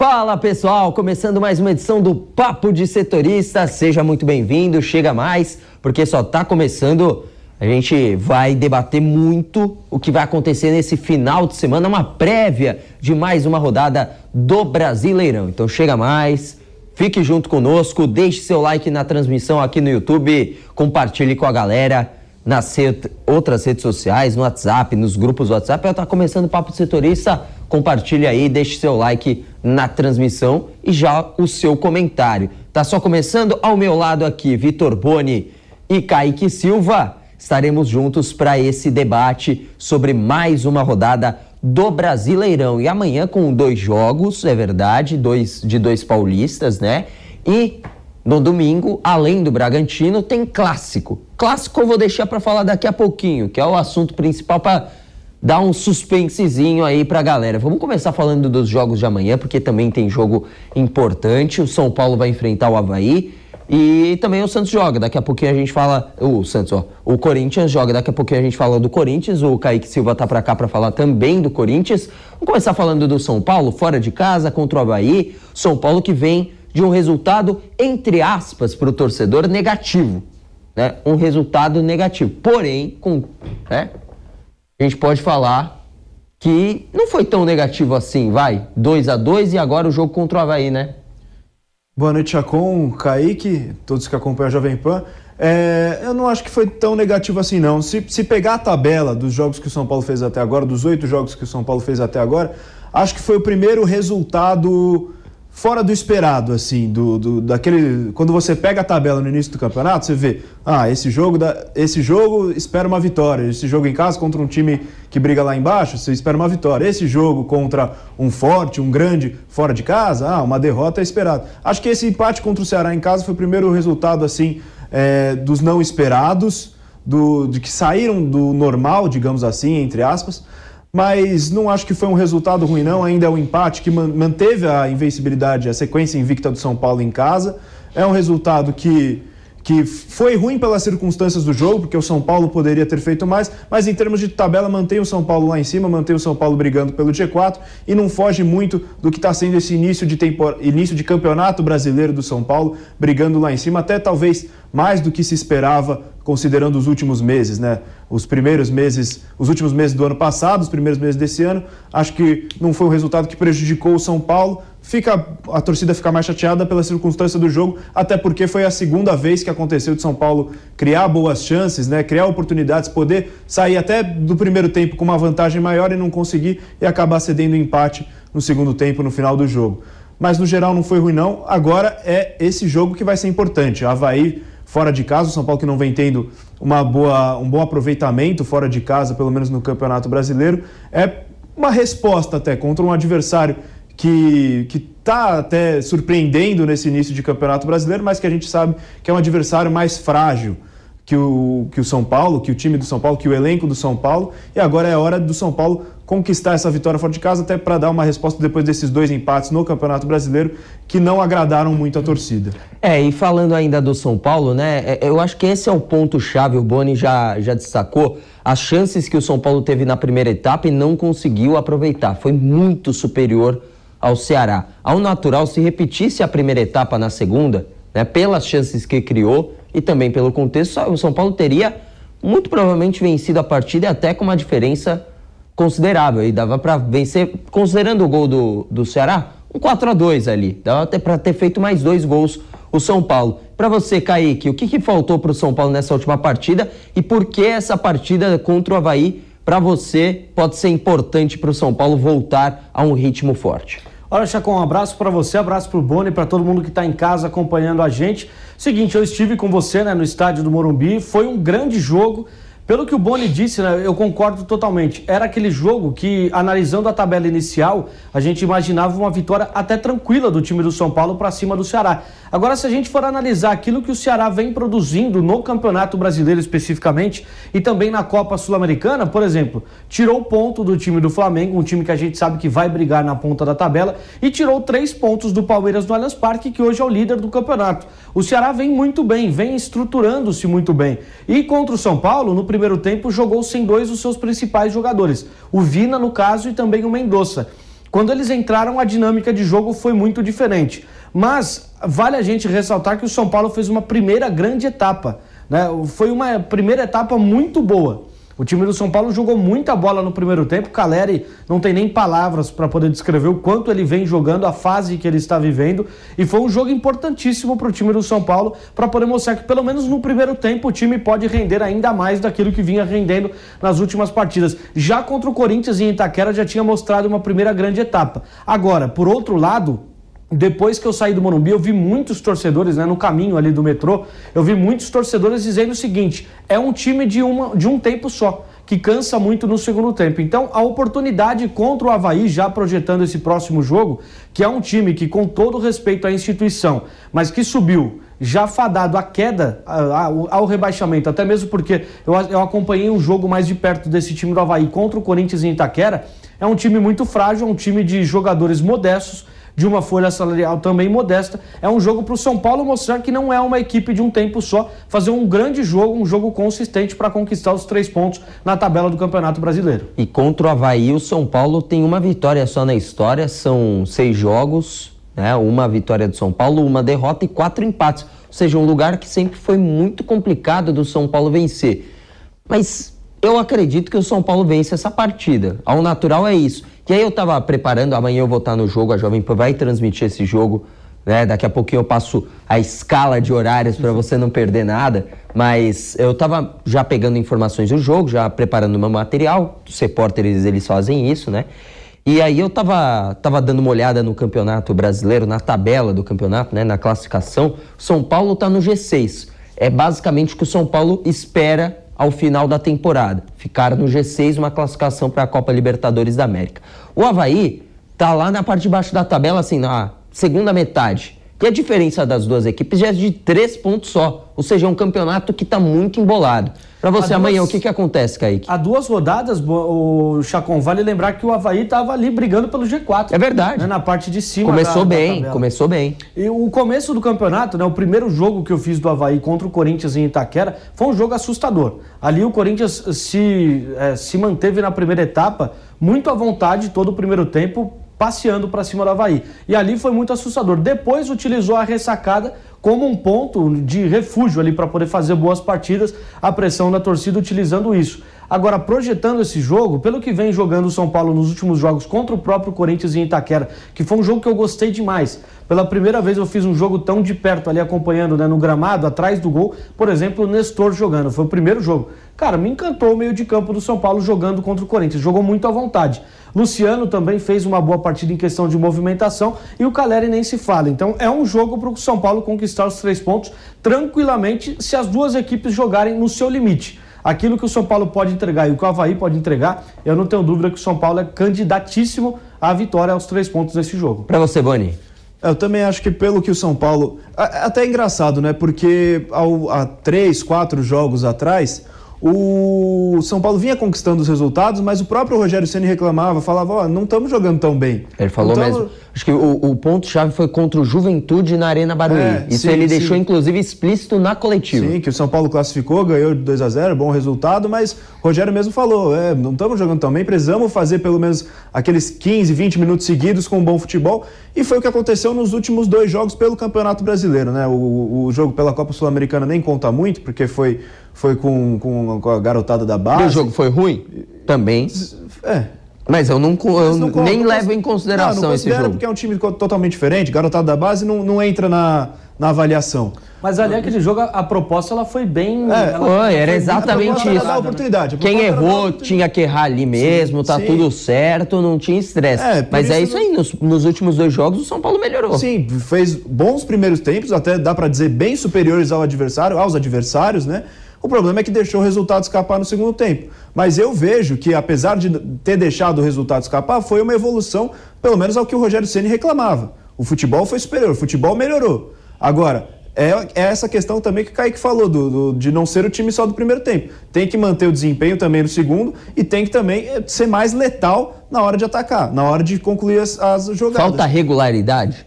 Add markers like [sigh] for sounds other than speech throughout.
Fala pessoal, começando mais uma edição do Papo de Setorista. Seja muito bem-vindo, chega mais, porque só tá começando. A gente vai debater muito o que vai acontecer nesse final de semana, uma prévia de mais uma rodada do Brasileirão. Então chega mais, fique junto conosco, deixe seu like na transmissão aqui no YouTube, compartilhe com a galera nas outras redes sociais, no WhatsApp, nos grupos do WhatsApp. Eu tá começando o Papo de Setorista, compartilhe aí, deixe seu like na transmissão e já o seu comentário. Tá só começando ao meu lado aqui, Vitor Boni e Kaique Silva. Estaremos juntos para esse debate sobre mais uma rodada do Brasileirão. E amanhã com dois jogos, é verdade, dois de dois paulistas, né? E no domingo, além do Bragantino, tem clássico. Clássico eu vou deixar para falar daqui a pouquinho, que é o assunto principal para dar um suspensezinho aí pra galera. Vamos começar falando dos jogos de amanhã, porque também tem jogo importante. O São Paulo vai enfrentar o Havaí. E também o Santos joga. Daqui a pouquinho a gente fala. O Santos, ó. O Corinthians joga. Daqui a pouquinho a gente fala do Corinthians. O Kaique Silva tá pra cá pra falar também do Corinthians. Vamos começar falando do São Paulo, fora de casa, contra o Havaí. São Paulo que vem de um resultado, entre aspas, pro torcedor, negativo. Né? Um resultado negativo. Porém, com. Né? A gente pode falar que não foi tão negativo assim, vai. 2 a 2 e agora o jogo contra o Havaí, né? Boa noite, Chacon, Kaique, todos que acompanham a Jovem Pan. É, eu não acho que foi tão negativo assim, não. Se, se pegar a tabela dos jogos que o São Paulo fez até agora, dos oito jogos que o São Paulo fez até agora, acho que foi o primeiro resultado fora do esperado, assim, do, do- daquele. Quando você pega a tabela no início do campeonato, você vê, ah, esse jogo, da, esse jogo espera uma vitória. Esse jogo em casa contra um time que briga lá embaixo, você espera uma vitória. Esse jogo contra um forte, um grande fora de casa, ah, uma derrota é esperado. Acho que esse empate contra o Ceará em casa foi o primeiro resultado, assim, é, dos não esperados, do, de que saíram do normal, digamos assim, entre aspas mas não acho que foi um resultado ruim, não. Ainda é um empate que man- manteve a invencibilidade, a sequência invicta do São Paulo em casa. É um resultado que, que foi ruim pelas circunstâncias do jogo, porque o São Paulo poderia ter feito mais, mas em termos de tabela, mantém o São Paulo lá em cima, mantém o São Paulo brigando pelo G4 e não foge muito do que está sendo esse início de, tempor... início de campeonato brasileiro do São Paulo, brigando lá em cima, até talvez mais do que se esperava considerando os últimos meses, né? Os primeiros meses, os últimos meses do ano passado, os primeiros meses desse ano, acho que não foi um resultado que prejudicou o São Paulo. Fica a torcida fica mais chateada pela circunstância do jogo, até porque foi a segunda vez que aconteceu de São Paulo criar boas chances, né? Criar oportunidades, poder sair até do primeiro tempo com uma vantagem maior e não conseguir e acabar cedendo empate no segundo tempo, no final do jogo. Mas no geral não foi ruim não. Agora é esse jogo que vai ser importante. Havaí fora de casa, o São Paulo que não vem tendo uma boa, um bom aproveitamento fora de casa, pelo menos no Campeonato Brasileiro, é uma resposta até contra um adversário que está até surpreendendo nesse início de Campeonato Brasileiro, mas que a gente sabe que é um adversário mais frágil que o, que o São Paulo, que o time do São Paulo, que o elenco do São Paulo, e agora é hora do São Paulo conquistar essa vitória fora de casa, até para dar uma resposta depois desses dois empates no Campeonato Brasileiro que não agradaram muito a torcida. É, e falando ainda do São Paulo, né? é, Eu acho que esse é o ponto-chave, o Boni já, já destacou. As chances que o São Paulo teve na primeira etapa e não conseguiu aproveitar. Foi muito superior ao Ceará. Ao natural, se repetisse a primeira etapa na segunda, né, pelas chances que criou e também pelo contexto, o São Paulo teria muito provavelmente vencido a partida e até com uma diferença considerável. E dava para vencer, considerando o gol do, do Ceará, um 4 a 2 ali. Dava até para ter feito mais dois gols o São Paulo. Para você, Kaique, o que, que faltou para o São Paulo nessa última partida e por que essa partida contra o Havaí, para você, pode ser importante para o São Paulo voltar a um ritmo forte? Olha, Chacon, um abraço para você, abraço para o Boni, para todo mundo que está em casa acompanhando a gente. Seguinte, eu estive com você né, no estádio do Morumbi, foi um grande jogo. Pelo que o Boni disse, né, eu concordo totalmente. Era aquele jogo que, analisando a tabela inicial, a gente imaginava uma vitória até tranquila do time do São Paulo para cima do Ceará. Agora, se a gente for analisar aquilo que o Ceará vem produzindo no Campeonato Brasileiro especificamente e também na Copa Sul-Americana, por exemplo, tirou ponto do time do Flamengo, um time que a gente sabe que vai brigar na ponta da tabela, e tirou três pontos do Palmeiras no Allianz Parque, que hoje é o líder do campeonato. O Ceará vem muito bem, vem estruturando-se muito bem. E contra o São Paulo, no primeiro tempo, jogou sem dois dos seus principais jogadores, o Vina, no caso, e também o Mendonça. Quando eles entraram, a dinâmica de jogo foi muito diferente. Mas vale a gente ressaltar que o São Paulo fez uma primeira grande etapa. Né? Foi uma primeira etapa muito boa. O time do São Paulo jogou muita bola no primeiro tempo. Caleri não tem nem palavras para poder descrever o quanto ele vem jogando, a fase que ele está vivendo. E foi um jogo importantíssimo para o time do São Paulo para poder mostrar que, pelo menos no primeiro tempo, o time pode render ainda mais daquilo que vinha rendendo nas últimas partidas. Já contra o Corinthians em Itaquera já tinha mostrado uma primeira grande etapa. Agora, por outro lado, depois que eu saí do Morumbi, eu vi muitos torcedores, né, no caminho ali do metrô, eu vi muitos torcedores dizendo o seguinte: é um time de, uma, de um tempo só, que cansa muito no segundo tempo. Então, a oportunidade contra o Havaí, já projetando esse próximo jogo, que é um time que, com todo respeito à instituição, mas que subiu já fadado à queda, ao rebaixamento, até mesmo porque eu, acompanhei um jogo mais de perto desse time do Havaí contra o Corinthians em Itaquera. É um time muito frágil, é um time de jogadores modestos de uma folha salarial também modesta. É um jogo para o São Paulo mostrar que não é uma equipe de um tempo só, fazer um grande jogo, um jogo consistente para conquistar os três pontos na tabela do Campeonato Brasileiro. E contra o Havaí, o São Paulo tem uma vitória só na história, são seis jogos, né? uma vitória do São Paulo, uma derrota e quatro empates. Ou seja, um lugar que sempre foi muito complicado do São Paulo vencer. Mas eu acredito que o São Paulo vence essa partida. Ao natural é isso. E aí eu estava preparando, amanhã eu vou estar no jogo, a Jovem Pan vai transmitir esse jogo. Né? Daqui a pouquinho eu passo a escala de horários para você não perder nada. Mas eu estava já pegando informações do jogo, já preparando meu material. Os repórteres eles fazem isso, né? E aí eu estava tava dando uma olhada no campeonato brasileiro, na tabela do campeonato, né? Na classificação. São Paulo está no G6. É basicamente o que o São Paulo espera ao final da temporada. Ficar no G6, uma classificação para a Copa Libertadores da América. O Havaí tá lá na parte de baixo da tabela, assim, na segunda metade. E a diferença das duas equipes já é de três pontos só. Ou seja, é um campeonato que está muito embolado. Para você, amanhã, o que, que acontece, Kaique? Há duas rodadas, o Chacon, vale lembrar que o Havaí estava ali brigando pelo G4. É verdade. Né, na parte de cima Começou da, bem, da começou bem. E o começo do campeonato, né, o primeiro jogo que eu fiz do Havaí contra o Corinthians em Itaquera, foi um jogo assustador. Ali o Corinthians se, é, se manteve na primeira etapa muito à vontade todo o primeiro tempo, passeando para cima do Havaí. E ali foi muito assustador. Depois utilizou a ressacada como um ponto de refúgio ali para poder fazer boas partidas, a pressão da torcida utilizando isso. Agora, projetando esse jogo, pelo que vem jogando o São Paulo nos últimos jogos contra o próprio Corinthians em Itaquera, que foi um jogo que eu gostei demais. Pela primeira vez eu fiz um jogo tão de perto ali acompanhando né, no gramado, atrás do gol, por exemplo, o Nestor jogando. Foi o primeiro jogo. Cara, me encantou o meio de campo do São Paulo jogando contra o Corinthians. Jogou muito à vontade. Luciano também fez uma boa partida em questão de movimentação e o Caleri nem se fala. Então é um jogo para o São Paulo conquistar os três pontos tranquilamente se as duas equipes jogarem no seu limite. Aquilo que o São Paulo pode entregar e o que o Havaí pode entregar, eu não tenho dúvida que o São Paulo é candidatíssimo à vitória aos três pontos desse jogo. Para você, Boni. Eu também acho que pelo que o São Paulo. Até é engraçado, né? Porque ao, há três, quatro jogos atrás, o São Paulo vinha conquistando os resultados, mas o próprio Rogério Ceni reclamava, falava, ó, oh, não estamos jogando tão bem. Ele falou então, mesmo. Acho que o, o ponto-chave foi contra o Juventude na Arena Barueri. É, Isso sim, ele sim. deixou, inclusive, explícito na coletiva. Sim, que o São Paulo classificou, ganhou de 2 a 0 bom resultado, mas o Rogério mesmo falou, é, não estamos jogando tão bem, precisamos fazer pelo menos aqueles 15, 20 minutos seguidos com um bom futebol. E foi o que aconteceu nos últimos dois jogos pelo Campeonato Brasileiro, né? O, o jogo pela Copa Sul-Americana nem conta muito, porque foi foi com, com, com a garotada da base. E o jogo foi ruim? Também. É. Mas eu, não, eu Mas não nem conta, levo não- em consideração não, não esse jogo. porque é um time totalmente diferente, garotado da base não, não entra na, na avaliação. Mas ali aquele jogo, a, proposta ela foi bem. É, ela Foi, era exatamente proposta era isso. dar oportunidade, a Quem errou oportunidade. tinha que errar ali mesmo, tá sim. tudo certo, não tinha estresse. É, Mas é isso isso aí, nos, nos últimos dois jogos o São Paulo melhorou. Sim, fez bons primeiros tempos, até dá pra dizer bem superiores ao adversário, aos adversários, né? O problema é que deixou o resultado escapar no segundo tempo. Mas eu vejo que, apesar de ter deixado o resultado escapar, foi uma evolução, pelo menos ao que o Rogério Ceni reclamava. O futebol foi superior, o futebol melhorou. Agora, é, é essa questão também que o Kaique falou, do, do- de não ser o time só do primeiro tempo. Tem que manter o desempenho também no segundo e tem que também eh, ser mais letal na hora de atacar, na hora de concluir as, as jogadas. Falta regularidade.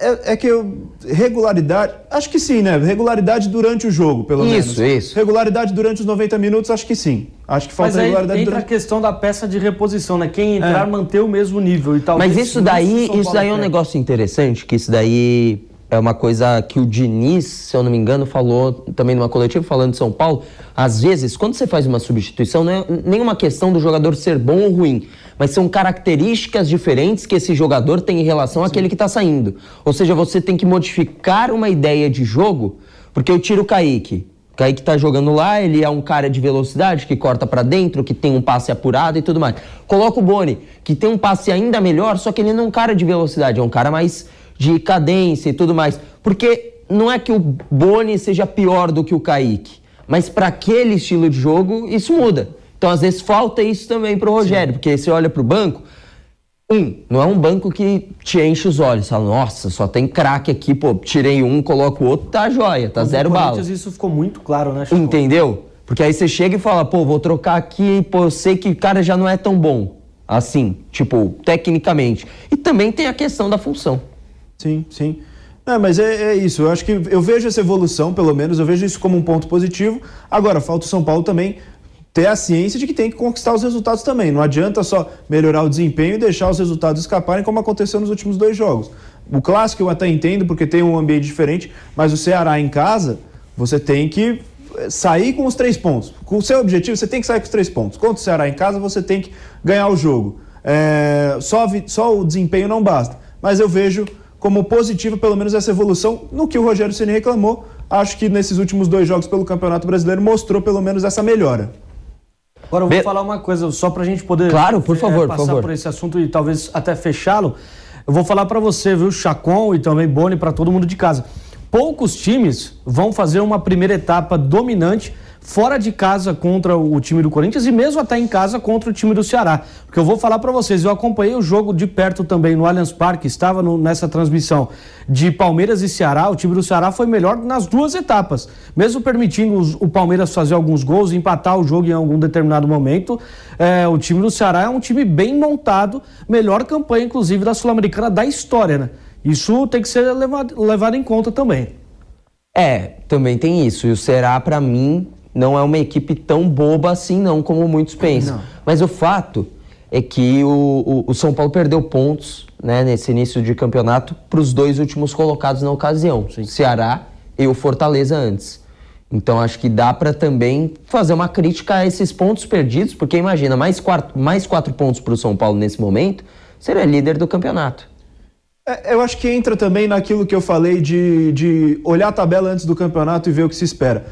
É, é que eu. Regularidade. Acho que sim, né? Regularidade durante o jogo, pelo menos. Isso, isso. Regularidade durante os 90 minutos, acho que sim. Acho que falta Mas aí regularidade entra a durante. questão da peça de reposição, né? Quem entrar É. manter o mesmo nível e talvez. Mas isso daí, isso daí é um negócio interessante, que isso daí é uma coisa que o Diniz, se eu não me engano, falou também numa coletiva falando de São Paulo. Às vezes, quando você faz uma substituição, não é nenhuma questão do jogador ser bom ou ruim, mas são características diferentes que esse jogador tem em relação àquele que está saindo. Ou seja, você tem que modificar uma ideia de jogo, porque eu tiro o Kaique. O Kaique tá jogando lá, ele é um cara de velocidade, que corta pra dentro, que tem um passe apurado e tudo mais. Coloca o Boni, que tem um passe ainda melhor, só que ele não é um cara de velocidade, é um cara mais de cadência e tudo mais. Porque não é que o Boni seja pior do que o Kaique, mas para aquele estilo de jogo, isso muda. Então, às vezes, falta isso também pro Rogério, porque você olha pro banco, um, não é um banco que te enche os olhos. Fala, nossa, só tem craque aqui, pô, tirei um, coloco o outro, tá joia, tá No zero bala. Isso ficou muito claro, né, Chico? Entendeu? Porque aí você chega e fala, pô, vou trocar aqui, pô, eu sei que o cara já não é tão bom. Assim, tipo, tecnicamente. E também tem a questão da função. Sim, sim. É, mas é, é isso. Eu acho que eu vejo essa evolução, pelo menos, eu vejo isso como um ponto positivo. Agora, falta o São Paulo também ter a ciência de que tem que conquistar os resultados também. Não adianta só melhorar o desempenho e deixar os resultados escaparem, como aconteceu nos últimos dois jogos. O clássico eu até entendo, porque tem um ambiente diferente, mas o Ceará em casa, você tem que eh, sair com os três pontos. Com o seu objetivo, você tem que sair com os três pontos. Contra o Ceará em casa, você tem que ganhar o jogo. É, só, vi- só o desempenho não basta. Mas eu vejo como positivo, pelo menos, essa evolução no que o Rogério Ceni reclamou. Acho que nesses últimos dois jogos pelo Campeonato Brasileiro mostrou pelo menos essa melhora. Agora eu vou Be- falar uma coisa, só pra gente poder Claro, por eh, favor, por passar favor. por esse assunto e talvez até fechá-lo. Eu vou falar pra você, viu, Chacon e também Boni, pra todo mundo de casa. Poucos times vão fazer uma primeira etapa dominante fora de casa contra o time do Corinthians e mesmo até em casa contra o time do Ceará. Porque eu vou falar pra vocês, eu acompanhei o jogo de perto também no Allianz Parque, estava no- nessa transmissão de Palmeiras e Ceará. O time do Ceará foi melhor nas duas etapas, mesmo permitindo os- o Palmeiras fazer alguns gols, empatar o jogo em algum determinado momento. é, o time do Ceará é um time bem montado, melhor campanha inclusive da Sul-Americana da história, né? Isso tem que ser levado, levado em conta também. É, também tem isso. E o Ceará, pra mim, não é uma equipe tão boba assim, não, como muitos pensam. Mas o fato é que o, o- o São Paulo perdeu pontos né, nesse início de campeonato para os dois últimos colocados na ocasião, Ceará e o Fortaleza antes. Então acho que dá para também fazer uma crítica a esses pontos perdidos, porque imagina, mais quatro, mais quatro pontos para o São Paulo nesse momento, seria líder do campeonato. É, eu acho que entra também naquilo que eu falei de, de olhar a tabela antes do campeonato e ver o que se espera.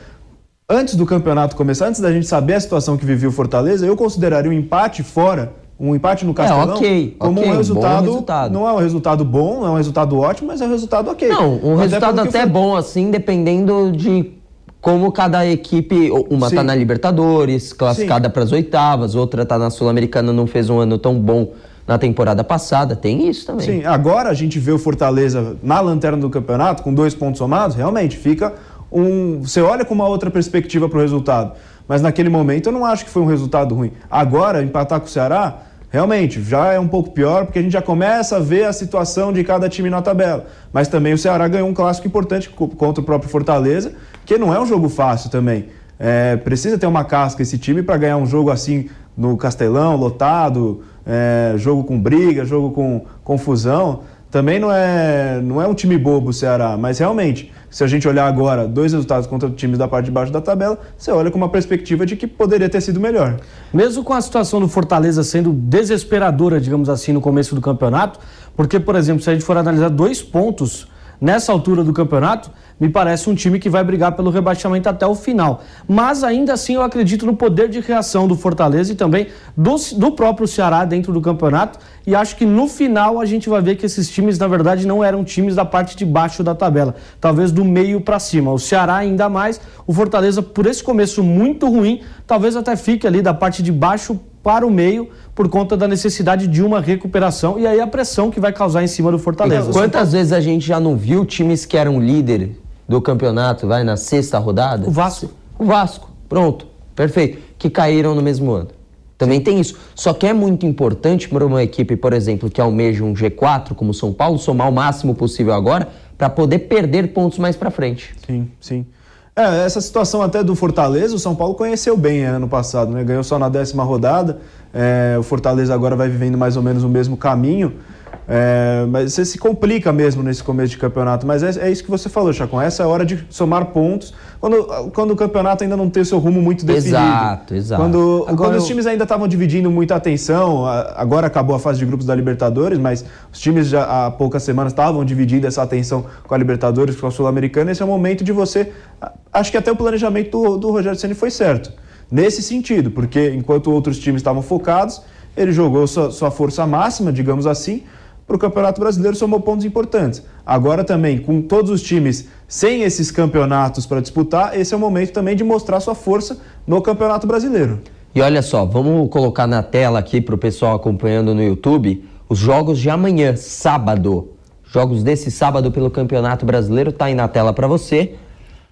Antes do campeonato começar, antes da gente saber a situação que vivia o Fortaleza, eu consideraria um empate fora, um empate no Castelão, ok, como ok, um resultado, resultado. Não é um resultado bom, não é um resultado ótimo, mas é um resultado ok. Não, um Até resultado até foi- bom, assim, dependendo de como cada equipe. Uma Sim. tá na Libertadores, classificada para as oitavas, outra tá na Sul-Americana, não fez um ano tão bom na temporada passada. Tem isso também. Sim, agora a gente vê o Fortaleza na lanterna do campeonato, com dois pontos somados, realmente fica um. Você olha com uma outra perspectiva para o resultado. Mas naquele momento eu não acho que foi um resultado ruim. Agora, empatar com o Ceará, realmente, já é um pouco pior, porque a gente já começa a ver a situação de cada time na tabela. Mas também o Ceará ganhou um clássico importante co- contra o próprio Fortaleza, que não é um jogo fácil também. É, precisa ter uma casca esse time para ganhar um jogo assim no Castelão, lotado, é, jogo com briga, jogo com confusão. Também não é, não é um time bobo o Ceará, mas realmente Se a gente olhar agora dois resultados contra times da parte de baixo da tabela, você olha com uma perspectiva de que poderia ter sido melhor. Mesmo com a situação do Fortaleza sendo desesperadora, digamos assim, no começo do campeonato, porque, por exemplo, se a gente for analisar dois pontos nessa altura do campeonato, me parece um time que vai brigar pelo rebaixamento até o final. Mas ainda assim eu acredito no poder de reação do Fortaleza e também do, do próprio Ceará dentro do campeonato. E acho que no final a gente vai ver que esses times, na verdade, não eram times da parte de baixo da tabela, talvez do meio para cima. O Ceará ainda mais, o Fortaleza, por esse começo muito ruim, talvez até fique ali da parte de baixo para o meio por conta da necessidade de uma recuperação e aí a pressão que vai causar em cima do Fortaleza. Quantas vezes a gente já não viu times que eram líder do campeonato, vai na sexta rodada? O Vasco. O Vasco, pronto, perfeito. Que caíram no mesmo ano. Também tem isso. Só que é muito importante para uma equipe, por exemplo, que almeja um G4, como o São Paulo, somar o máximo possível agora para poder perder pontos mais para frente. Sim, sim. É, essa situação até do Fortaleza, o São Paulo conheceu bem é, ano passado, né? Ganhou só na décima rodada. É, o Fortaleza agora vai vivendo mais ou menos o mesmo caminho. É, mas você se complica mesmo nesse começo de campeonato. Mas é, é isso que você falou, Chacon. Essa é a hora de somar pontos quando, quando o campeonato ainda não tem o seu rumo muito definido. Exato, exato. Quando, Agora quando eu- os times ainda estavam dividindo muita atenção, agora acabou a fase de grupos da Libertadores, mas os times já há poucas semanas estavam dividindo essa atenção com a Libertadores, com a Sul-Americana. Esse é o momento de você. Acho que até o planejamento do, do Rogério Ceni foi certo. Nesse sentido, porque enquanto outros times estavam focados, ele jogou sua, sua força máxima, digamos assim, para o Campeonato Brasileiro somou pontos importantes. Agora também, com todos os times sem esses campeonatos para disputar, esse é o momento também de mostrar sua força no Campeonato Brasileiro. E olha só, vamos colocar na tela aqui para o pessoal acompanhando no YouTube os jogos de amanhã, sábado. Jogos desse sábado pelo Campeonato Brasileiro, tá aí na tela para você.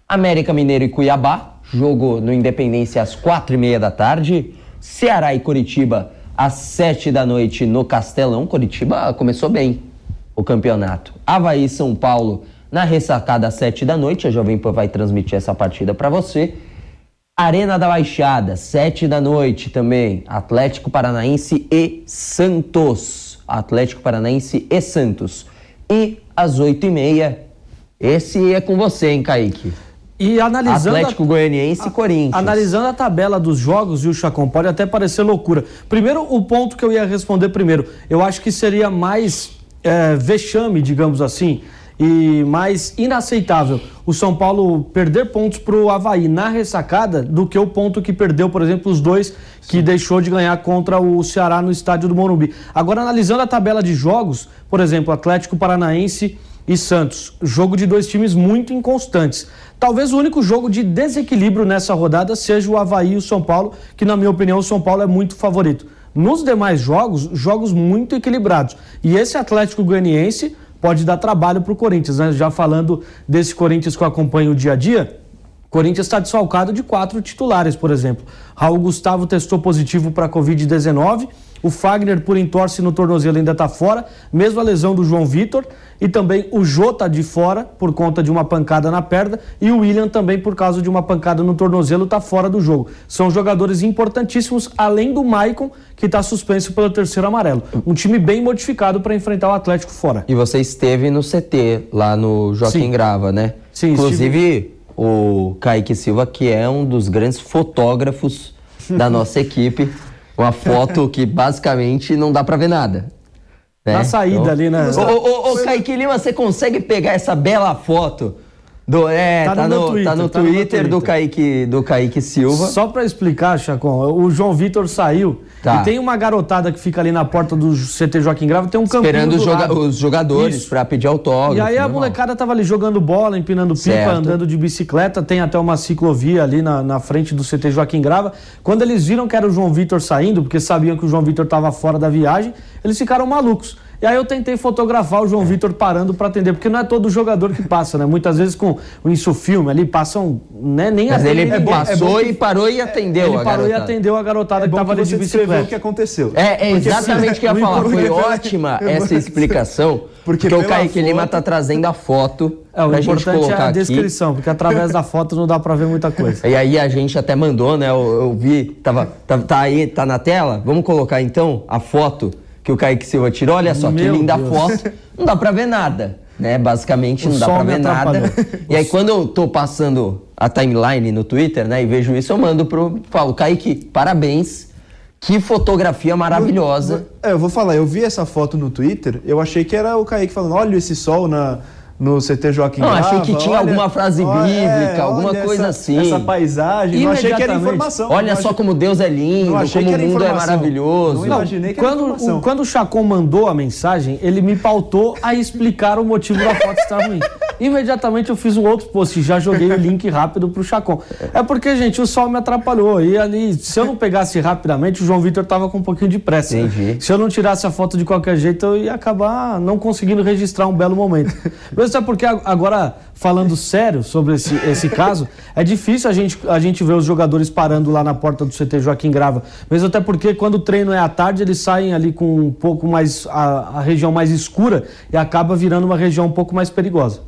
América Mineiro e Cuiabá, jogo no Independência às quatro e meia da tarde. Ceará e Curitiba às sete da noite no Castelão. Curitiba começou bem o campeonato. Havaí São Paulo na ressacada às sete da noite. A Jovem Pan vai transmitir essa partida para você. Arena da Baixada, sete da noite também. Atlético Paranaense e Santos. Atlético Paranaense e Santos. E às oito e meia, esse é com você, hein, Kaique? E analisando a- Atlético Goianiense e Corinthians. Analisando a tabela dos jogos, e o Chacon, pode até parecer loucura. Primeiro, o ponto que eu ia responder primeiro, eu acho que seria mais é, vexame, digamos assim, e mais inaceitável o São Paulo perder pontos para o Havaí na ressacada do que o ponto que perdeu, por exemplo, os dois que deixou de ganhar contra o Ceará no estádio do Morumbi. Agora, analisando a tabela de jogos, por exemplo, Atlético Paranaense e Santos. Jogo de dois times muito inconstantes. Talvez o único jogo de desequilíbrio nessa rodada seja o Havaí e o São Paulo, que na minha opinião o São Paulo é muito favorito. Nos demais jogos, jogos muito equilibrados. E esse Atlético Goianiense pode dar trabalho para o Corinthians, né? Já falando desse Corinthians que eu acompanho o dia a dia, Corinthians está desfalcado de quatro titulares, por exemplo. Raul Gustavo testou positivo para a Covid-19. O Fagner, por entorse no tornozelo, ainda está fora. Mesmo a lesão do João Vitor. E também o Jô está de fora por conta de uma pancada na perna. E o William também, por causa de uma pancada no tornozelo, está fora do jogo. São jogadores importantíssimos, além do Maicon, que está suspenso pelo terceiro amarelo. Um time bem modificado para enfrentar o Atlético fora. E você esteve no CT, lá no Joaquim Sim. Grava, né? Sim, Inclusive, o Kaique Silva, que é um dos grandes fotógrafos da nossa equipe. Uma foto que basicamente não dá pra ver nada. né? Na saída ali, né? Ô, ô, ô, ô, Kaique Lima, você consegue pegar essa bela foto? Do, é, Tá tá, no no, Twitter, tá no tá no Twitter, do, Twitter. Kaique, do Kaique Silva. Só pra explicar, Chacon, o João Vitor saiu Tá. e tem uma garotada que fica ali na porta do CT Joaquim Grava, tem um campinho Esperando do os, joga- lado. os jogadores pra pedir autógrafo. E aí a normal. molecada tava ali jogando bola, empinando pipa, Certo. andando de bicicleta, tem até uma ciclovia ali na, na frente do CT Joaquim Grava. Quando eles viram que era o João Vitor saindo, porque sabiam que o João Vitor tava fora da viagem, eles ficaram malucos. E aí eu tentei fotografar o João Vitor parando para atender, porque não é todo jogador que passa, né? Muitas vezes com o insufilme ali passam, né? Nem Mas ele ninguém. passou e parou e atendeu Ele parou e atendeu a garotada É que bom tava que ali de bicicleta. o que aconteceu. É, é exatamente o que eu ia [laughs] falar. Foi importa- ótima [laughs] essa explicação. Porque Porque, o Kaique Lima foto- tá trazendo a foto É, o pra gente importante é a aqui. descrição, porque através da foto não dá para ver muita coisa. [laughs] E aí a gente até mandou, né? Eu, eu vi, tava, tá, tá aí, tá na tela. Vamos colocar então a foto que o Kaique Silva tirou. Olha só, que Meu linda Deus. foto. Não dá pra ver nada. né? Basicamente O não dá pra ver nada. E aí quando eu tô passando a timeline no Twitter, né, e vejo isso, eu mando pro falo, Kaique, parabéns. Que fotografia maravilhosa. É, eu vou falar, eu vi essa foto no Twitter, eu achei que era o Kaique falando, olha esse sol na, no CT Joaquim Não, achei Grava, que tinha olha- alguma frase olha- bíblica, é, alguma olha coisa essa- assim. Essa paisagem, não achei que era Imediatamente. informação. Olha não só achei- como Deus é lindo, achei como que o mundo é maravilhoso. Não imaginei que era quando, informação. o, quando o Chacon mandou a mensagem, ele me pautou a explicar o motivo da foto estar ruim. Imediatamente eu fiz um outro post e já joguei o link rápido pro Chacon. É porque, gente, o sol me atrapalhou. E ali, se eu não pegasse rapidamente, o João Vitor tava com um pouquinho de pressa. Entendi. Se eu não tirasse a foto de qualquer jeito, eu ia acabar não conseguindo registrar um belo momento. Mesmo é porque agora, falando sério sobre esse, esse caso, é difícil a gente, a gente ver os jogadores parando lá na porta do CT Joaquim Grava. Mesmo até porque quando o treino é à tarde, eles saem ali com um pouco mais. a, a região mais escura e acaba virando uma região um pouco mais perigosa.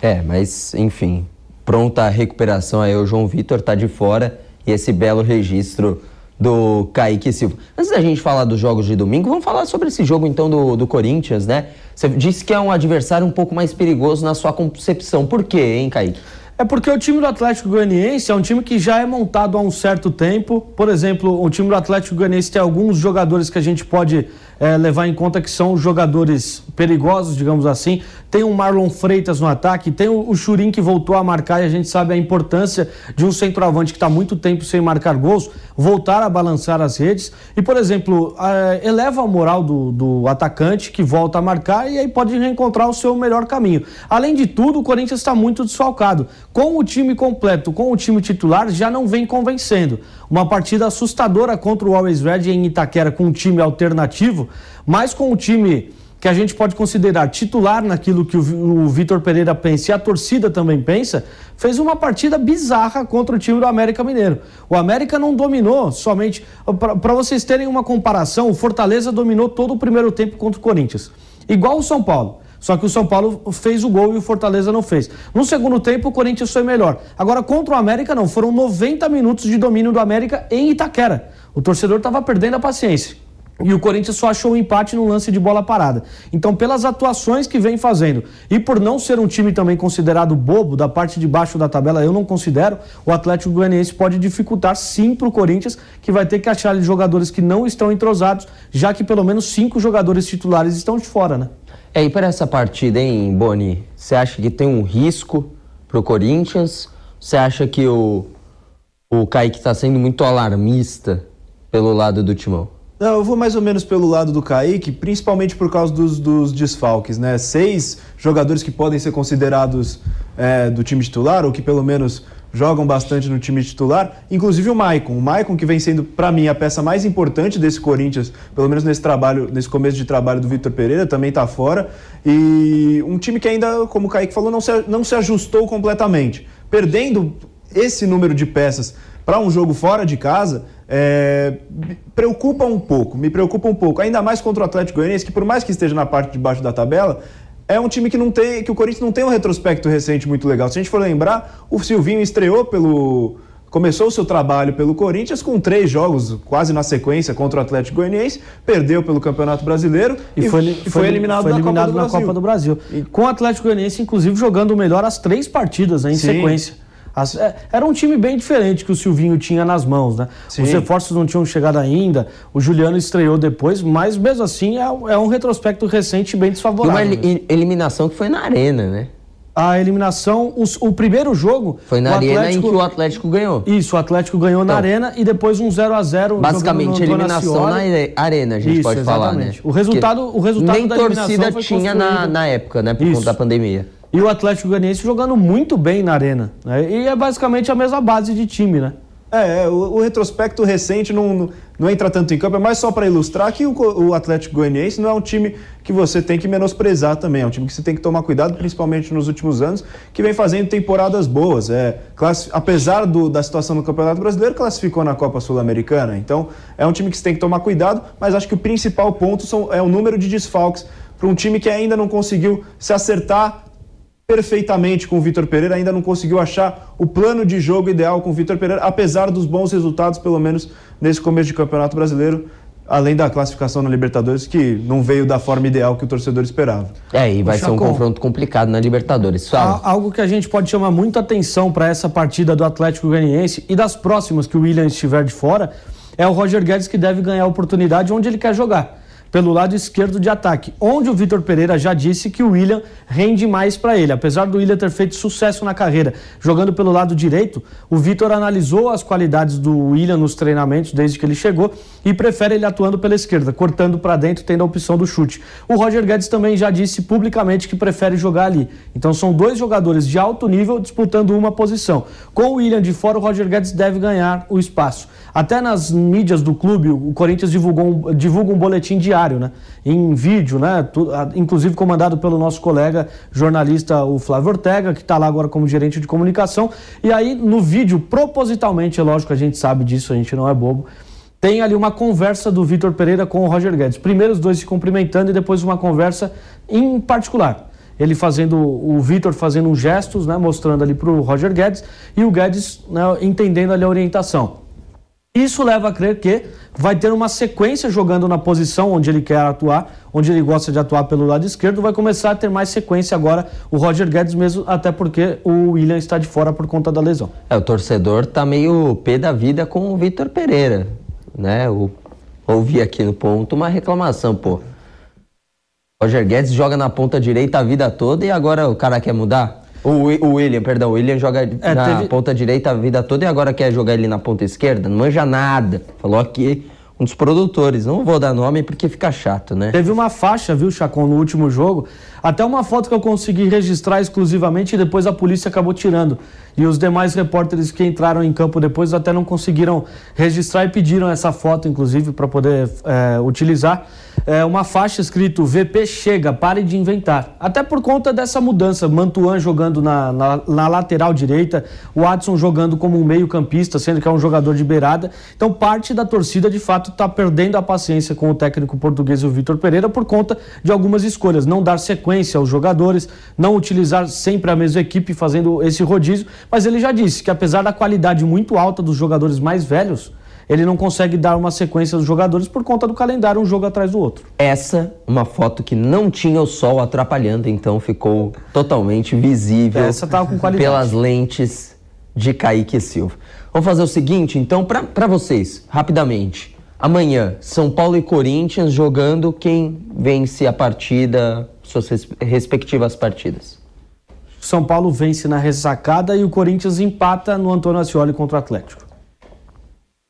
É, mas enfim, pronta a recuperação aí, o João Vitor tá de fora e esse belo registro do Kaique Silva. Antes da gente falar dos jogos de domingo, vamos falar sobre esse jogo então do, do Corinthians, né? Você disse que é um adversário um pouco mais perigoso na sua concepção. Por quê, hein, Kaique? É porque o time do Atlético Goianiense é um time que já é montado há um certo tempo. Por exemplo, o time do Atlético Goianiense tem alguns jogadores que a gente pode eh, levar em conta que são jogadores perigosos, digamos assim. Tem o Marlon Freitas no ataque, tem o, Churin que voltou a marcar e a gente sabe a importância de um centroavante que está muito tempo sem marcar gols, voltar a balançar as redes. E, por exemplo, eh, eleva a moral do, do atacante que volta a marcar e aí pode reencontrar o seu melhor caminho. Além de tudo, o Corinthians está muito desfalcado. Com o time completo, com o time titular, já não vem convencendo. Uma partida assustadora contra o Always Red em Itaquera com um time alternativo, mas com o time que a gente pode considerar titular naquilo que o Vi- o Vitor Pereira pensa e a torcida também pensa, fez uma partida bizarra contra o time do América Mineiro. O América não dominou somente. Para vocês terem uma comparação, o Fortaleza dominou todo o primeiro tempo contra o Corinthians. Igual o São Paulo. Só que o São Paulo fez o gol e o Fortaleza não fez. No segundo tempo, o Corinthians foi melhor. Agora, contra o América, não. Foram 90 minutos de domínio do América em Itaquera. O torcedor estava perdendo a paciência. E o Corinthians só achou o empate no lance de bola parada. Então, pelas atuações que vem fazendo e por não ser um time também considerado bobo da parte de baixo da tabela, eu não considero, o Atlético Goianiense pode dificultar sim para o Corinthians, que vai ter que achar jogadores que não estão entrosados, já que pelo menos cinco jogadores titulares estão de fora, né? É, e para essa partida, hein, Boni? Você acha que tem um risco pro Corinthians? Você acha que o, o Kaique tá sendo muito alarmista pelo lado do Timão? Não, eu vou mais ou menos pelo lado do Kaique, principalmente por causa dos, dos desfalques, né? Seis jogadores que podem ser considerados é, do time titular, ou que pelo menos jogam bastante no time titular, inclusive o Maicon. O Maicon que vem sendo, para mim, a peça mais importante desse Corinthians, pelo menos nesse trabalho, nesse começo de trabalho do Vitor Pereira, também tá fora. E um time que ainda, como o Kaique falou, não se, não se ajustou completamente. Perdendo esse número de peças para um jogo fora de casa, é, preocupa um pouco, me preocupa um pouco. Ainda mais contra o Atlético Goianiense, que por mais que esteja na parte de baixo da tabela, é um time que não tem, que o Corinthians não tem um retrospecto recente muito legal. Se a gente for lembrar, o Silvinho estreou pelo começou o seu trabalho pelo Corinthians com três jogos quase na sequência contra o Atlético Goianiense, perdeu pelo Campeonato Brasileiro E, foi, e foi eliminado, foi na, eliminado Copa do na Brasil. Copa do Brasil. Com o Atlético Goianiense, inclusive, jogando melhor as três partidas né, em Sim. sequência. As- é, era um time bem diferente que o Silvinho tinha nas mãos, né? Sim. Os reforços não tinham chegado ainda, o Juliano estreou depois, mas mesmo assim é, é um retrospecto recente bem E uma desfavorável. mesmo. eliminação que foi na arena, né? A eliminação, os- o primeiro jogo. Foi na o arena Atlético- em que o Atlético ganhou. Isso, o Atlético ganhou na Então, arena e depois um 0 a 0 Basicamente, eliminação na are- arena, a gente Isso, pode falar, né? exatamente. O resultado- Porque o resultado nem torcida foi tinha na, na época, né? Por Isso. conta da pandemia. E o Atlético Goianiense jogando muito bem na arena. né? E é basicamente a mesma base de time, né? É, é, o, o retrospecto recente não, não, entra tanto em campo, é mais só para ilustrar que o, o Atlético Goianiense não é um time que você tem que menosprezar também, é um time que você tem que tomar cuidado, principalmente nos últimos anos, que vem fazendo temporadas boas. É, apesar do- da situação no Campeonato Brasileiro, classificou na Copa Sul-Americana. Então, é um time que você tem que tomar cuidado, mas acho que o principal ponto são, é o número de desfalques para um time que ainda não conseguiu se acertar perfeitamente com o Vitor Pereira, ainda não conseguiu achar o plano de jogo ideal com o Vitor Pereira, apesar dos bons resultados, pelo menos nesse começo de Campeonato Brasileiro. além da classificação na Libertadores, que não veio da forma ideal que o torcedor esperava. É, e vai O ser um confronto complicado na Libertadores. Fala. Algo que a gente pode chamar muita atenção para essa partida do Atlético Goianiense e das próximas que o William estiver de fora é o Roger Guedes que deve ganhar a oportunidade onde ele quer jogar. Pelo lado esquerdo de ataque, onde o Vitor Pereira já disse que o William rende mais para ele. Apesar do William ter feito sucesso na carreira jogando pelo lado direito, o Vitor analisou as qualidades do William nos treinamentos desde que ele chegou e prefere ele atuando pela esquerda, cortando para dentro, tendo a opção do chute. O Roger Guedes também já disse publicamente que prefere jogar ali. Então são dois jogadores de alto nível disputando uma posição. Com o William de fora, o Roger Guedes deve ganhar o espaço. Até nas mídias do clube, o Corinthians divulgou um, divulga um boletim diário, né? Em vídeo, né? Tu- a- inclusive comandado pelo nosso colega jornalista, o Flávio Ortega, que está lá agora como gerente de comunicação. E aí, no vídeo, propositalmente, é lógico, a gente sabe disso, a gente não é bobo. Tem ali uma conversa do Vitor Pereira com o Roger Guedes. Primeiro os dois se cumprimentando e depois uma conversa em particular. Ele fazendo, o Vitor fazendo uns gestos, né, mostrando ali para o Roger Guedes e o Guedes né, entendendo ali a orientação. Isso leva a crer que vai ter uma sequência jogando na posição onde ele quer atuar, onde ele gosta de atuar pelo lado esquerdo, vai começar a ter mais sequência agora o Roger Guedes mesmo, até porque o William está de fora por conta da lesão. É, o torcedor tá meio pé da vida com o Vitor Pereira, né? O, ouvi aqui no ponto uma reclamação, pô. Roger Guedes joga na ponta direita a vida toda e agora o cara quer mudar? O, o William, perdão, o William joga na teve- ponta direita a vida toda e agora quer jogar ele na ponta esquerda? Não manja nada. Falou aqui um dos produtores. Não vou dar nome porque fica chato, né? Teve uma faixa, viu, Chacon, no último jogo. Até uma foto que eu consegui registrar exclusivamente e depois a polícia acabou tirando. E os demais repórteres que entraram em campo depois até não conseguiram registrar e pediram essa foto, inclusive, para poder é, utilizar. É uma faixa escrito VP chega, pare de inventar. Até por conta dessa mudança. Mantuan jogando na, na, na lateral direita, o Adson jogando como um meio-campista, sendo que é um jogador de beirada. Então, parte da torcida, de fato, está perdendo a paciência com o técnico português, o Vitor Pereira, por conta de algumas escolhas. Não dar sequência aos jogadores, não utilizar sempre a mesma equipe fazendo esse rodízio. Mas ele já disse que, apesar da qualidade muito alta dos jogadores mais velhos, ele não consegue dar uma sequência aos jogadores por conta do calendário, um jogo atrás do outro. Essa, uma foto que não tinha o sol atrapalhando, então ficou totalmente visível Essa tava com qualidade. pelas lentes de Kaique Silva. Vamos fazer o seguinte, então, para vocês, rapidamente. Amanhã, São Paulo e Corinthians jogando quem vence a partida, suas res- respectivas partidas. São Paulo vence na ressacada e o Corinthians empata no Antônio Ascioli contra o Atlético.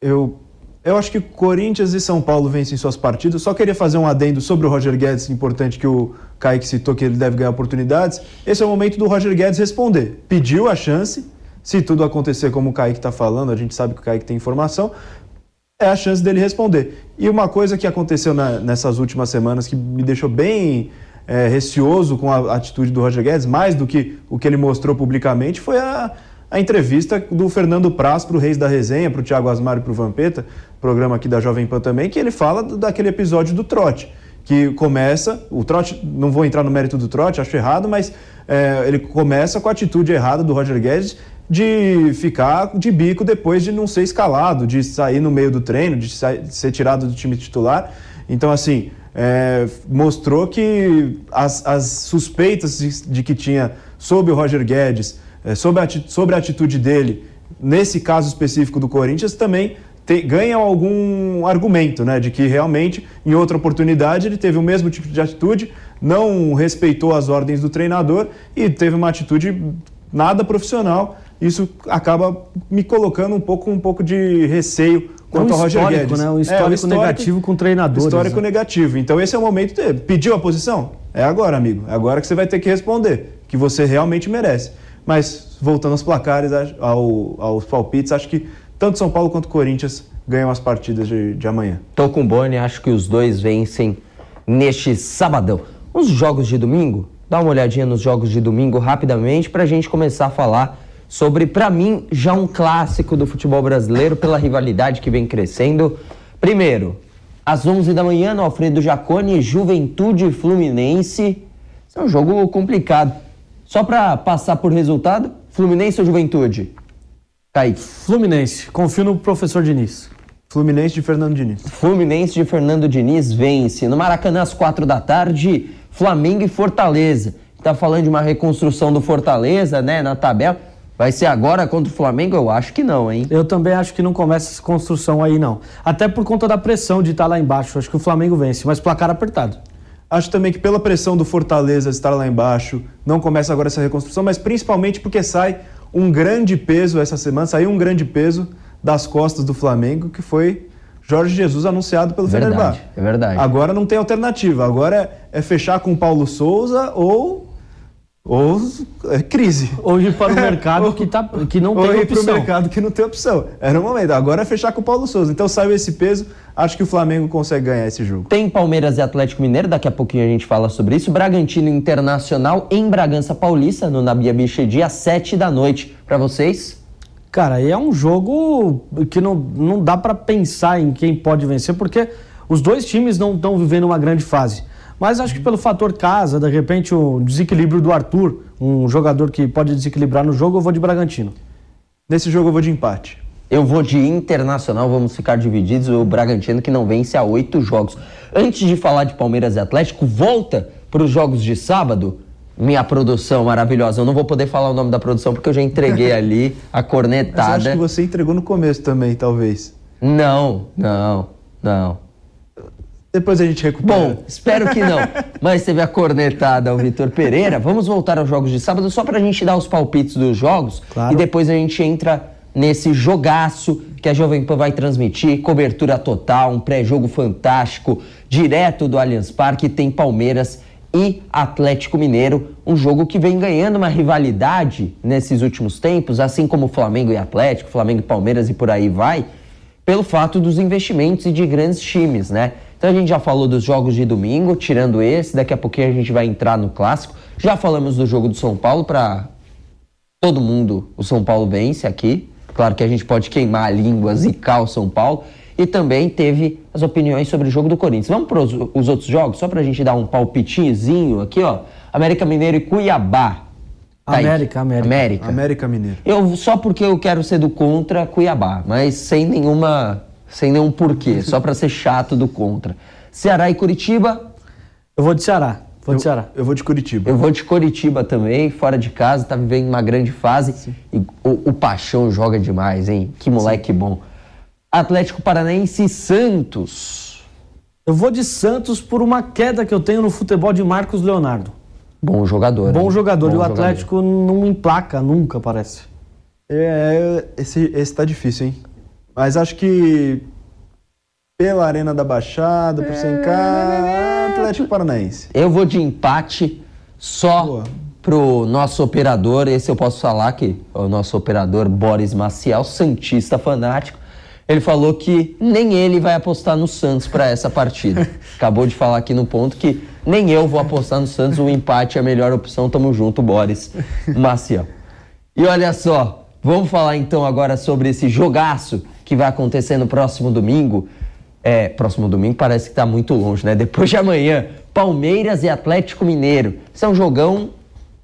Eu, eu acho que Corinthians e São Paulo vencem suas partidas. Só queria fazer um adendo sobre o Roger Guedes, importante que o Kaique citou que ele deve ganhar oportunidades. Esse é o momento do Roger Guedes responder. Pediu a chance, se tudo acontecer como o Kaique está falando, a gente sabe que o Kaique tem informação, é a chance dele responder. E uma coisa que aconteceu na- nessas últimas semanas que me deixou bem é, receoso com a atitude do Roger Guedes, mais do que o que ele mostrou publicamente, foi a, a entrevista do Fernando Praz para o Reis da Resenha, para o Thiago Asmar e para o Vampeta, programa aqui da Jovem Pan também, que ele fala daquele episódio do trote, que começa, o trote, não vou entrar no mérito do trote, acho errado, mas é, ele começa com a atitude errada do Roger Guedes de ficar de bico depois de não ser escalado, de sair no meio do treino, de, sa- de ser tirado do time titular. Então, assim, é, mostrou que as, as suspeitas de, de que tinha sobre o Roger Guedes, sobre, a, sobre a atitude dele, nesse caso específico do Corinthians, também te- ganham algum argumento, né? De que realmente, em outra oportunidade, ele teve o mesmo tipo de atitude, não respeitou as ordens do treinador e teve uma atitude nada profissional. Isso acaba me colocando um pouco, um pouco de receio quanto um ao Roger histórico, Guedes. né? Um É, histórico negativo com treinadores, Histórico né? negativo. Então esse é o momento dele. Pediu a posição? É agora, amigo. É agora que você vai ter que responder, que você realmente merece. Mas, voltando aos placares, ao- aos palpites, acho que tanto São Paulo quanto Corinthians ganham as partidas de, de amanhã. Tô com o Boni, acho que os dois vencem neste sabadão. Os jogos de domingo? Dá uma olhadinha nos jogos de domingo rapidamente para a gente começar a falar sobre, para mim, já um clássico do futebol brasileiro pela rivalidade que vem crescendo. Primeiro, às 11 da manhã, no Alfredo Jaconi, Juventude Fluminense. Isso é um jogo complicado. Só para passar por resultado, Fluminense ou Juventude? Kaique. Fluminense, confio no professor Diniz. Fluminense de Fernando Diniz. Fluminense de Fernando Diniz vence. No Maracanã, às quatro da tarde, Flamengo e Fortaleza. Tá falando de uma reconstrução do Fortaleza, né, na tabela. Vai ser agora contra o Flamengo? Eu acho que não, hein? Eu também acho que não começa essa construção aí, não. Até por conta da pressão de estar lá embaixo. Acho que o Flamengo vence, mas placar apertado. Acho também que pela pressão do Fortaleza estar lá embaixo, não começa agora essa reconstrução, mas principalmente porque sai um grande peso essa semana, saiu um grande peso das costas do Flamengo, que foi Jorge Jesus anunciado pelo Verdade, Fenerbahçe. é verdade. Agora não tem alternativa, agora é, é fechar com o Paulo Souza ou ou é crise. Ou ir para o [laughs] mercado que, tá, que não ou tem ir para o opção. mercado que não tem opção. Era o momento. Agora é fechar com o Paulo Souza. Então saiu esse peso. Acho que o Flamengo consegue ganhar esse jogo. Tem Palmeiras e Atlético Mineiro, daqui a pouquinho a gente fala sobre isso. Bragantino Internacional em Bragança Paulista, no Nabia Bichedi, às sete da noite. Pra vocês? Cara, aí é um jogo que não, não dá para pensar em quem pode vencer, porque os dois times não estão vivendo uma grande fase. Mas acho que pelo fator casa, de repente o desequilíbrio do Arthur, um jogador que pode desequilibrar no jogo, eu vou de Bragantino. Nesse jogo eu vou de empate. Eu vou de Internacional, vamos ficar divididos. O Bragantino que não vence há oito jogos. Antes de falar de Palmeiras e Atlético, volta para os jogos de sábado. Minha produção maravilhosa. Eu não vou poder falar o nome da produção porque eu já entreguei [laughs] ali a Mas eu cornetada. acho que você entregou no começo também, talvez. Não, não, não. Depois a gente recupera. Bom, espero que não. Mas teve a cornetada ao Vitor Pereira. Vamos voltar aos jogos de sábado só pra gente dar os palpites dos jogos. Claro. E depois a gente entra nesse jogaço que a Jovem Pan vai transmitir. Cobertura total, um pré-jogo fantástico, direto do Allianz Parque. Tem Palmeiras e Atlético Mineiro. Um jogo que vem ganhando uma rivalidade nesses últimos tempos, assim como Flamengo e Atlético, Flamengo e Palmeiras e por aí vai pelo fato dos investimentos e de grandes times, né? Então a gente já falou dos jogos de domingo, tirando esse, daqui a pouquinho a gente vai entrar no clássico. Já falamos do jogo do São Paulo para todo mundo, o São Paulo vence aqui. Claro que a gente pode queimar a língua, zicar o São Paulo. E também teve as opiniões sobre o jogo do Corinthians. Vamos para os outros jogos, só para a gente dar um palpitinhozinho aqui, ó. América Mineiro e Cuiabá. Kaique. América, América. América. América Mineiro. Eu só porque eu quero ser do contra Cuiabá, mas sem nenhuma, sem nenhum porquê, só pra ser chato do contra. Ceará e Curitiba, Eu vou de Ceará. Vou de Ceará. Eu vou de Curitiba. eu vou de Curitiba também, fora de casa, tá vivendo uma grande fase. E o, o Paixão joga demais, hein? Que moleque bom. Atlético Paranaense e Santos. Eu vou de Santos por uma queda que eu tenho no futebol de Marcos Leonardo. Bom jogador. Bom hein? jogador. e o Bom Atlético não emplaca nunca, parece. É, esse, esse tá difícil, hein? Mas acho que pela Arena da Baixada, por ser em casa, Atlético Paranaense. Eu vou de empate só Boa. pro nosso operador. Esse eu posso falar que é o nosso operador Boris Maciel, Santista fanático. Ele falou que nem ele vai apostar no Santos para essa partida. [laughs] Acabou de falar aqui no ponto que nem eu vou apostar no Santos. O empate é a melhor opção. Tamo junto, Boris Maciel. E olha só, vamos falar então agora sobre esse jogaço que vai acontecer no próximo domingo. É, próximo domingo parece que tá muito longe, né? Depois de amanhã, Palmeiras e Atlético Mineiro. Isso é um jogão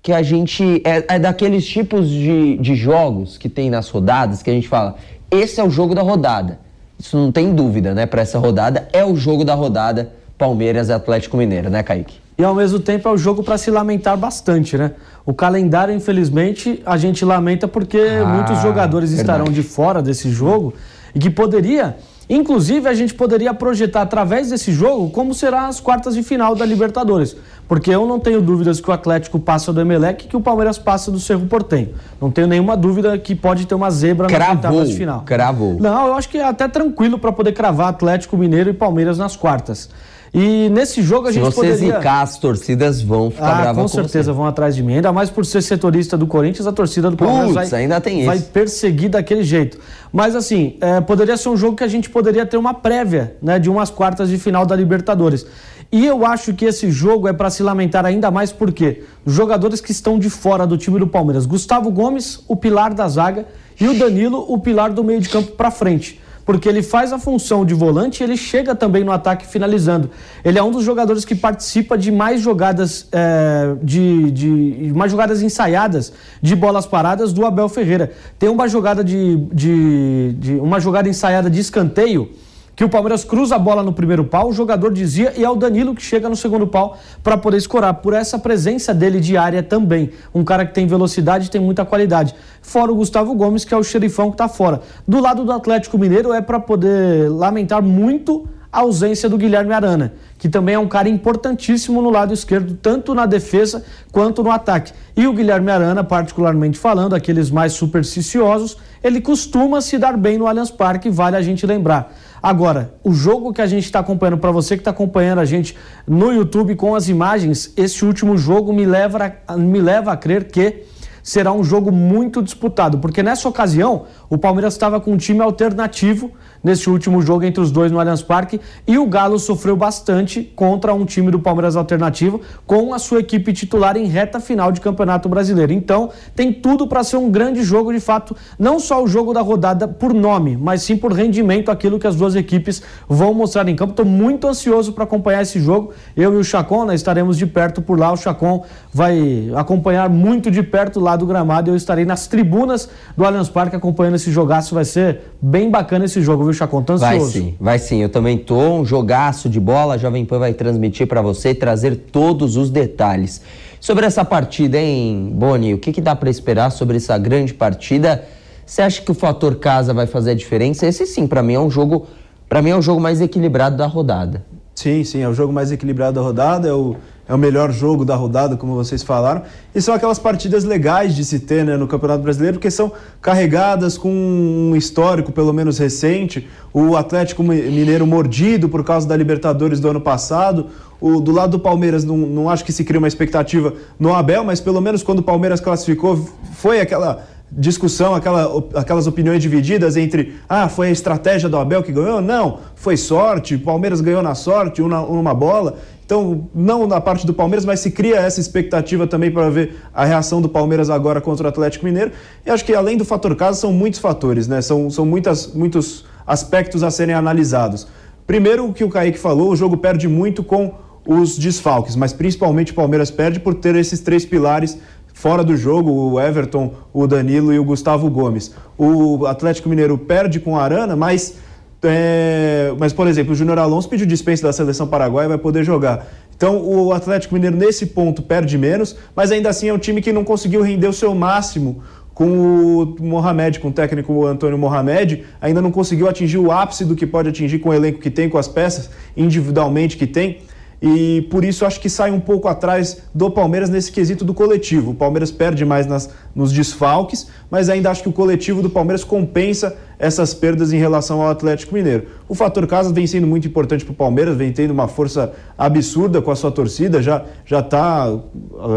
que a gente. É, é daqueles tipos de, de jogos que tem nas rodadas que a gente fala. Esse é o jogo da rodada. Isso não tem dúvida, né? Para essa rodada, é o jogo da rodada Palmeiras e Atlético Mineiro, né, Kaique? E ao mesmo tempo é o jogo para se lamentar bastante, né? O calendário, infelizmente, a gente lamenta porque Ah, muitos jogadores estarão verdade. de fora desse jogo e que poderia, inclusive, a gente poderia projetar através desse jogo como será as quartas de final da Libertadores. Porque eu não tenho dúvidas que o Atlético passa do Emelec e que o Palmeiras passa do Cerro Portenho. Não tenho nenhuma dúvida que pode ter uma zebra nas Cravou, oitavas de final. cravou. Não, eu acho que é até tranquilo para poder cravar Atlético Mineiro e Palmeiras nas quartas. E nesse jogo a Se gente você poderia... zicar, as torcidas vão ficar Ah, bravas com certeza vão atrás de mim. Ainda mais por ser setorista do Corinthians, a torcida do Palmeiras vai, ainda tem vai isso. perseguir daquele jeito. Mas assim, é, poderia ser um jogo que a gente poderia ter uma prévia né, de umas quartas de final da Libertadores. E eu acho que esse jogo é para se lamentar ainda mais porque os jogadores que estão de fora do time do Palmeiras, Gustavo Gomes, o pilar da zaga, e o Danilo, o pilar do meio de campo para frente. Porque ele faz a função de volante e ele chega também no ataque finalizando. Ele é um dos jogadores que participa de mais jogadas é, de, de mais jogadas ensaiadas de bolas paradas do Abel Ferreira. Tem uma jogada de, de, de uma jogada ensaiada de escanteio que o Palmeiras cruza a bola no primeiro pau, o jogador dizia, e é o Danilo que chega no segundo pau para poder escorar, por essa presença dele de área também. Um cara que tem velocidade e tem muita qualidade. Fora o Gustavo Gomes, que é o xerifão que está fora. Do lado do Atlético Mineiro é para poder lamentar muito a ausência do Guilherme Arana, que também é um cara importantíssimo no lado esquerdo, tanto na defesa quanto no ataque. E o Guilherme Arana, particularmente falando, aqueles mais supersticiosos, ele costuma se dar bem no Allianz Parque, vale a gente lembrar. Agora, o jogo que a gente está acompanhando, para você que está acompanhando a gente no YouTube com as imagens, esse último jogo me leva a, me leva a crer que será um jogo muito disputado, porque nessa ocasião o Palmeiras estava com um time alternativo nesse último jogo entre os dois no Allianz Parque e o Galo sofreu bastante contra um time do Palmeiras alternativo com a sua equipe titular em reta final de Campeonato Brasileiro. Então, tem tudo para ser um grande jogo de fato, não só o jogo da rodada por nome, mas sim por rendimento, aquilo que as duas equipes vão mostrar em campo. Estou muito ansioso para acompanhar esse jogo. Eu e o Chacon né, estaremos de perto por lá. O Chacon vai acompanhar muito de perto lá do gramado. Eu estarei nas tribunas do Allianz Parque acompanhando esse jogaço. Vai ser bem bacana esse jogo, viu? Chacon? Tá Vai sim, vai sim. Eu também tô. Um jogaço de bola. A Jovem Pan vai transmitir para você e trazer todos os detalhes. Sobre essa partida, hein, Boni? O que, que dá para esperar sobre essa grande partida? Você acha que o fator casa vai fazer a diferença? Esse sim, para mim é um jogo, para mim é o jogo mais equilibrado da rodada. Sim, sim, é o jogo mais equilibrado da rodada, é o é o melhor jogo da rodada, como vocês falaram. E são aquelas partidas legais de se ter né, no Campeonato Brasileiro, porque são carregadas com um histórico, pelo menos recente. O Atlético Mineiro mordido por causa da Libertadores do ano passado. O, do lado do Palmeiras, não, não acho que se cria uma expectativa no Abel, mas pelo menos quando o Palmeiras classificou, foi aquela discussão, aquela, aquelas opiniões divididas entre ah, foi a estratégia do Abel que ganhou? Não, foi sorte, o Palmeiras ganhou na sorte, uma, uma bola. Então, não na parte do Palmeiras, mas se cria essa expectativa também para ver a reação do Palmeiras agora contra o Atlético Mineiro. E acho que além do fator casa, são muitos fatores, né? São, são muitas, muitos aspectos a serem analisados. Primeiro, o que o Kaique falou, o jogo perde muito com os desfalques, mas principalmente o Palmeiras perde por ter esses três pilares fora do jogo, o Everton, o Danilo e o Gustavo Gomes. O Atlético Mineiro perde com o Arana, mas é, mas, por exemplo, o Júnior Alonso pediu dispensa da seleção paraguaia e vai poder jogar. Então, o Atlético Mineiro, nesse ponto, perde menos, mas ainda assim é um time que não conseguiu render o seu máximo com o Mohamed, com o técnico Antônio Mohamed, ainda não conseguiu atingir o ápice do que pode atingir com o elenco que tem, com as peças individualmente que tem e por isso acho que sai um pouco atrás do Palmeiras nesse quesito do coletivo. O Palmeiras perde mais nas, nos desfalques, mas ainda acho que o coletivo do Palmeiras compensa essas perdas em relação ao Atlético Mineiro. O fator casa vem sendo muito importante para o Palmeiras, vem tendo uma força absurda com a sua torcida, já já está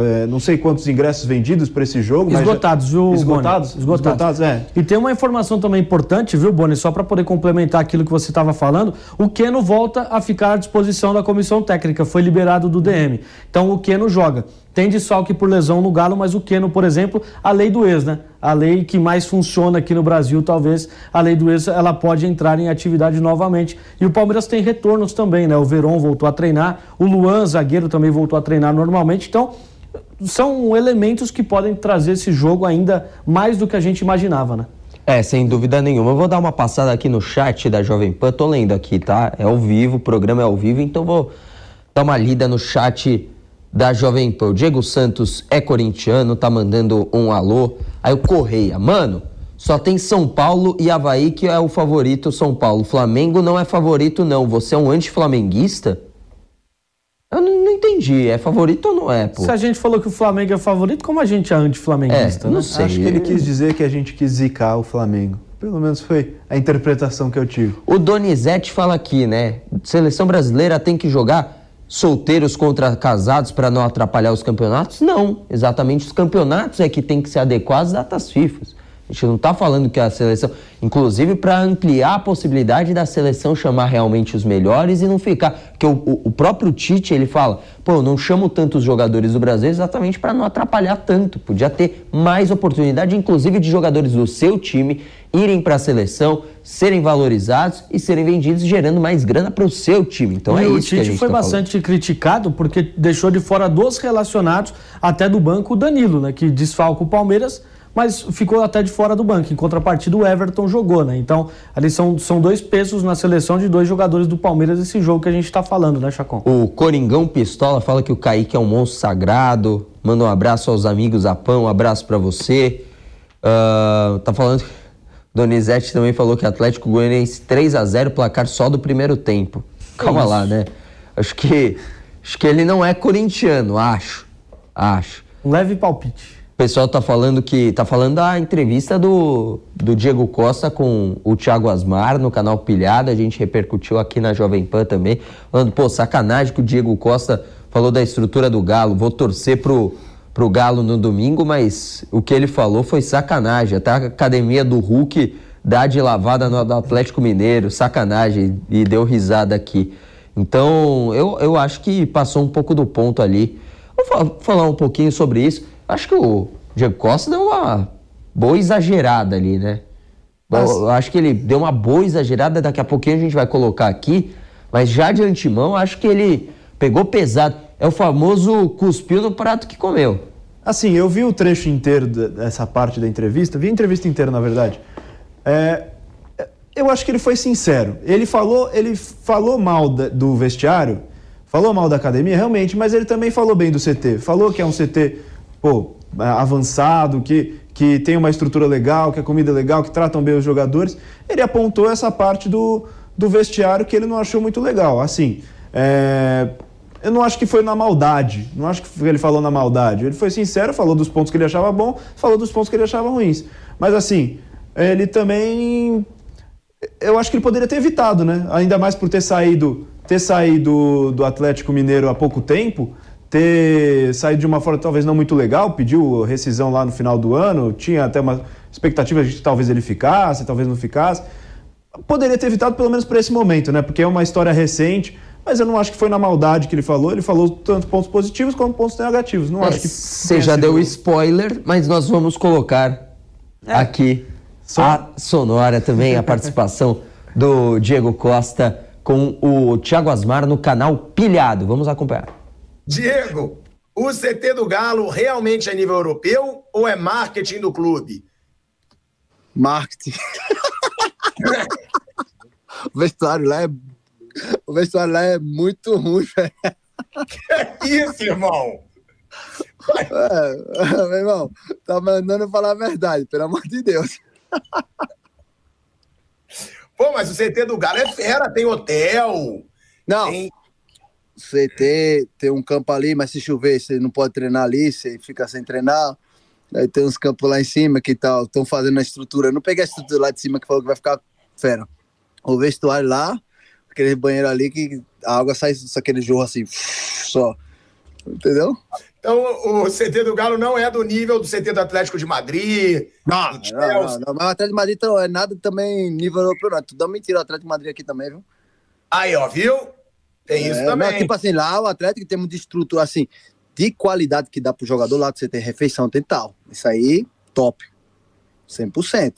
é, não sei quantos ingressos vendidos para esse jogo. Esgotados, já... viu? Esgotados? Esgotados. Esgotados, é. E tem uma informação também importante, viu, Boni, só para poder complementar aquilo que você estava falando, o Keno volta a ficar à disposição da comissão técnica, foi liberado do DM. Então o Keno joga. Tem desfalque por lesão no Galo, mas o Keno, por exemplo, a lei do ex, né? A lei que mais funciona aqui no Brasil, talvez, a lei do ex, ela pode entrar em atividade novamente. E o Palmeiras tem retornos também, né? O Veron voltou a treinar, o Luan, zagueiro, também voltou a treinar normalmente. Então, são elementos que podem trazer esse jogo ainda mais do que a gente imaginava, né? É, sem dúvida nenhuma. Eu vou dar uma passada aqui no chat da Jovem Pan. Tô lendo aqui, tá? É ao vivo, o programa é ao vivo, então vou dar uma lida no chat da Jovem Pan. O Diego Santos é corintiano, tá mandando um alô. Aí o Correia, mano, só tem São Paulo e Havaí que é o favorito São Paulo. Flamengo não é favorito, não. Você é um anti-flamenguista? Eu não, não, entendi. É favorito ou não é, pô? Se a gente falou que o Flamengo é favorito, como a gente é anti-flamenguista? É, não né? sei. Acho que ele quis dizer que a gente quis zicar o Flamengo. Pelo menos foi a interpretação que eu tive. O Donizete fala aqui, né? Seleção brasileira tem que jogar solteiros contra casados para não atrapalhar os campeonatos? Não, exatamente os campeonatos é que tem que ser adequados às datas FIFA. A gente não está falando que a seleção, inclusive para ampliar a possibilidade da seleção chamar realmente os melhores e não ficar, porque o, o, o próprio Tite ele fala, pô, eu não chamo tantos jogadores do Brasil exatamente para não atrapalhar tanto, podia ter mais oportunidade, inclusive de jogadores do seu time irem para a seleção, serem valorizados e serem vendidos, gerando mais grana para o seu time. Então e é o isso que a Tite gente foi tá bastante falando. criticado porque deixou de fora dos relacionados, até do banco, o Danilo, né? Que desfalca o Palmeiras, mas ficou até de fora do banco. Em contrapartida, o Everton jogou, né? Então, ali são, são dois pesos na seleção de dois jogadores do Palmeiras esse jogo que a gente está falando, né, Chacon? O Coringão Pistola fala que o Kaique é um monstro sagrado. Manda um abraço aos amigos Apão, um abraço pra você. Ah, tá falando. Donizete também falou que Atlético Goianiense 3 a 0 placar só do primeiro tempo. Calma lá, né? Acho que acho que ele não é corintiano, acho. Acho. Um leve palpite. O pessoal tá falando que. tá falando da entrevista do, do Diego Costa com o Thiago Asmar no canal Pilhada. A gente repercutiu aqui na Jovem Pan também. Falando, pô, sacanagem que o Diego Costa falou da estrutura do Galo. Vou torcer pro, pro Galo no domingo, mas o que ele falou foi sacanagem. Até a academia do Hulk dá de lavada no Atlético Mineiro, sacanagem. E deu risada aqui. Então, eu, eu acho que passou um pouco do ponto ali. Vou fa- falar um pouquinho sobre isso. Acho que o Diego Costa deu uma boa exagerada ali, né? Mas- Eu acho que ele deu uma boa exagerada, daqui a pouquinho a gente vai colocar aqui, mas já de antemão, acho que ele pegou pesado. É o famoso cuspiu no prato que comeu. Assim, eu vi o trecho inteiro dessa parte da entrevista, vi a entrevista inteira, na verdade. É, eu acho que ele foi sincero. Ele falou, ele falou mal do vestiário, falou mal da academia, realmente, mas ele também falou bem do CT. Falou que é um CT, pô, é, avançado, que, que tem uma estrutura legal, que a comida é legal, que tratam bem os jogadores. Ele apontou essa parte do, do vestiário que ele não achou muito legal. Assim, é, eu não acho que foi na maldade. Não acho que ele falou na maldade. Ele foi sincero, falou dos pontos que ele achava bom, falou dos pontos que ele achava ruins. Mas assim, ele também eu acho que ele poderia ter evitado, né? Ainda mais por ter saído, ter saído do Atlético Mineiro há pouco tempo, ter saído de uma forma talvez não muito legal, pediu rescisão lá no final do ano, tinha até uma expectativa de que talvez ele ficasse, talvez não ficasse. Poderia ter evitado pelo menos para esse momento, né? Porque é uma história recente, mas eu não acho que foi na maldade que ele falou. Ele falou tanto pontos positivos como pontos negativos. Não acho que Você já deu spoiler, mas nós vamos colocar aqui a sonora também, a participação do Diego Costa com o Thiago Asmar no canal Pilhado. Vamos acompanhar. Diego, o CT do Galo realmente é nível europeu ou é marketing do clube? Marketing. [laughs] o vestuário lá é. O vestuário lá é muito ruim, [laughs] velho. Isso, irmão! É, meu irmão, tá mandando falar a verdade, pelo amor de Deus. Pô, mas o CT do Galo é fera, tem hotel, Não, tem... CT tem um campo ali, mas se chover, você não pode treinar ali, você fica sem treinar. Aí tem uns campos lá em cima que tal, estão fazendo a estrutura. Eu não peguei a estrutura lá de cima que falou que vai ficar fera. O vestuário lá, aquele banheiro ali que a água sai aquele jorro assim, [sniffs] só. Entendeu? Então o CT do Galo não é do nível do CT do Atlético de Madrid, Não, não, não, não. Mas o Atlético de Madrid então, é nada também nível europeu, não. Tudo é mentira o Atlético de Madrid aqui também, viu? Aí, ó, viu? Tem isso É, também. não, tipo assim, lá o Atlético tem de estrutura, assim, de qualidade que dá pro jogador, lá você tem refeição, tem tal. Isso aí, top. 100%.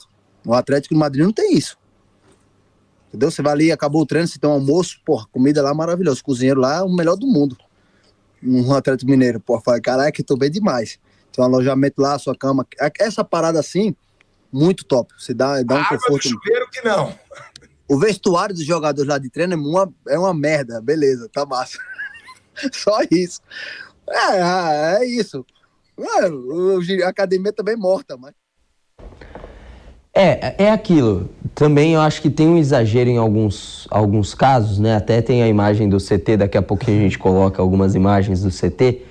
O Atlético de Madrid não tem isso. Entendeu? Você vai ali, acabou o treino, você tem um almoço, porra, comida lá maravilhosa. O cozinheiro lá é o melhor do mundo. Um Atlético Mineiro, porra, fala, caraca, tô bem demais. Tem um alojamento lá, sua cama. Essa parada assim, muito top. Você dá, dá um água do conforto. chuveiro que não. O vestuário dos jogadores lá de treino é uma, é uma merda, beleza, tá massa. [laughs] Só isso. É, ah, é isso. É, a academia também é morta, mas. É, é aquilo. Também eu acho que tem um exagero em alguns, alguns casos, né? Até tem a imagem do CT, daqui a pouquinho a gente coloca algumas imagens do CT.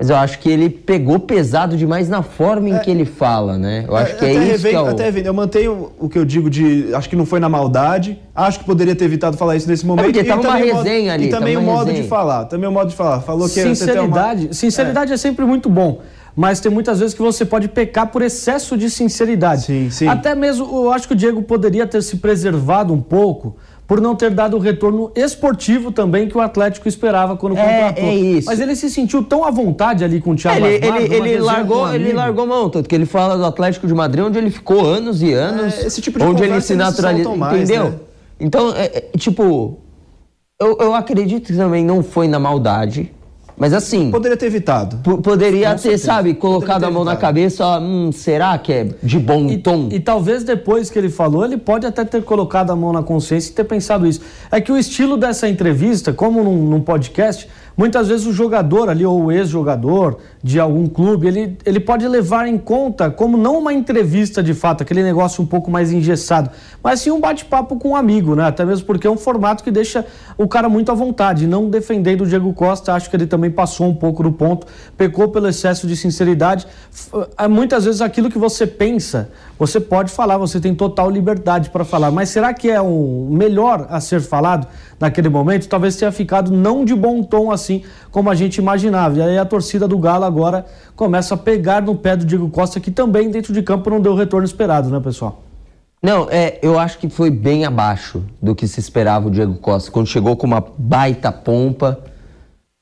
Mas eu acho que ele pegou pesado demais na forma em que ele fala, né? Eu acho que é isso revendo, que é o... Até eu mantenho o que eu digo de. Acho que não foi na maldade. Acho que poderia ter evitado falar isso nesse momento. porque E tava uma também o modo- resenha ali, E também o uma modo de resenha. falar. Também o modo de falar. Falou que tem uma- Sinceridade, sinceridade é. sempre muito bom. mas tem muitas vezes que você pode pecar por excesso de sinceridade. Sim, sim. Até mesmo, eu acho que o Diego poderia ter se preservado um pouco por não ter dado o retorno esportivo também que o Atlético esperava quando É, contratou. é isso. Mas ele se sentiu tão à vontade ali com o Thiago ele, Asmar, ele, ele largou, ele largou mão, tanto que ele fala do Atlético de Madrid, onde ele ficou anos e anos, É, esse tipo de onde ele se naturalizou, entendeu? né? Então, é, é, tipo, eu, eu acredito que também não foi na maldade, mas assim, Poderia ter evitado. po- poderia ter, certeza. sabe, colocado Poderia a ter mão na evitado. cabeça, ó, hum, será que é de bom E, tom? e talvez depois que ele falou, ele pode até ter colocado a mão na consciência e ter pensado isso. É que o estilo dessa entrevista, como num, num podcast, muitas vezes o jogador ali, ou o ex-jogador de algum clube, ele, ele pode levar em conta como não uma entrevista de fato, aquele negócio um pouco mais engessado, mas sim um bate-papo com um amigo, né? Até mesmo porque é um formato que deixa o cara muito à vontade. Não defendendo o Diego Costa, acho que ele também passou um pouco do ponto, pecou pelo excesso de sinceridade. Ah, Muitas vezes aquilo que você pensa, você pode falar, você tem total liberdade para falar, mas será que é o melhor a ser falado naquele momento? Talvez tenha ficado não de bom tom assim como a gente imaginava. E aí a torcida do Galo agora começa a pegar no pé do Diego Costa, que também dentro de campo não deu o retorno esperado, né, pessoal? Não, é, eu acho que foi bem abaixo do que se esperava o Diego Costa, quando chegou com uma baita pompa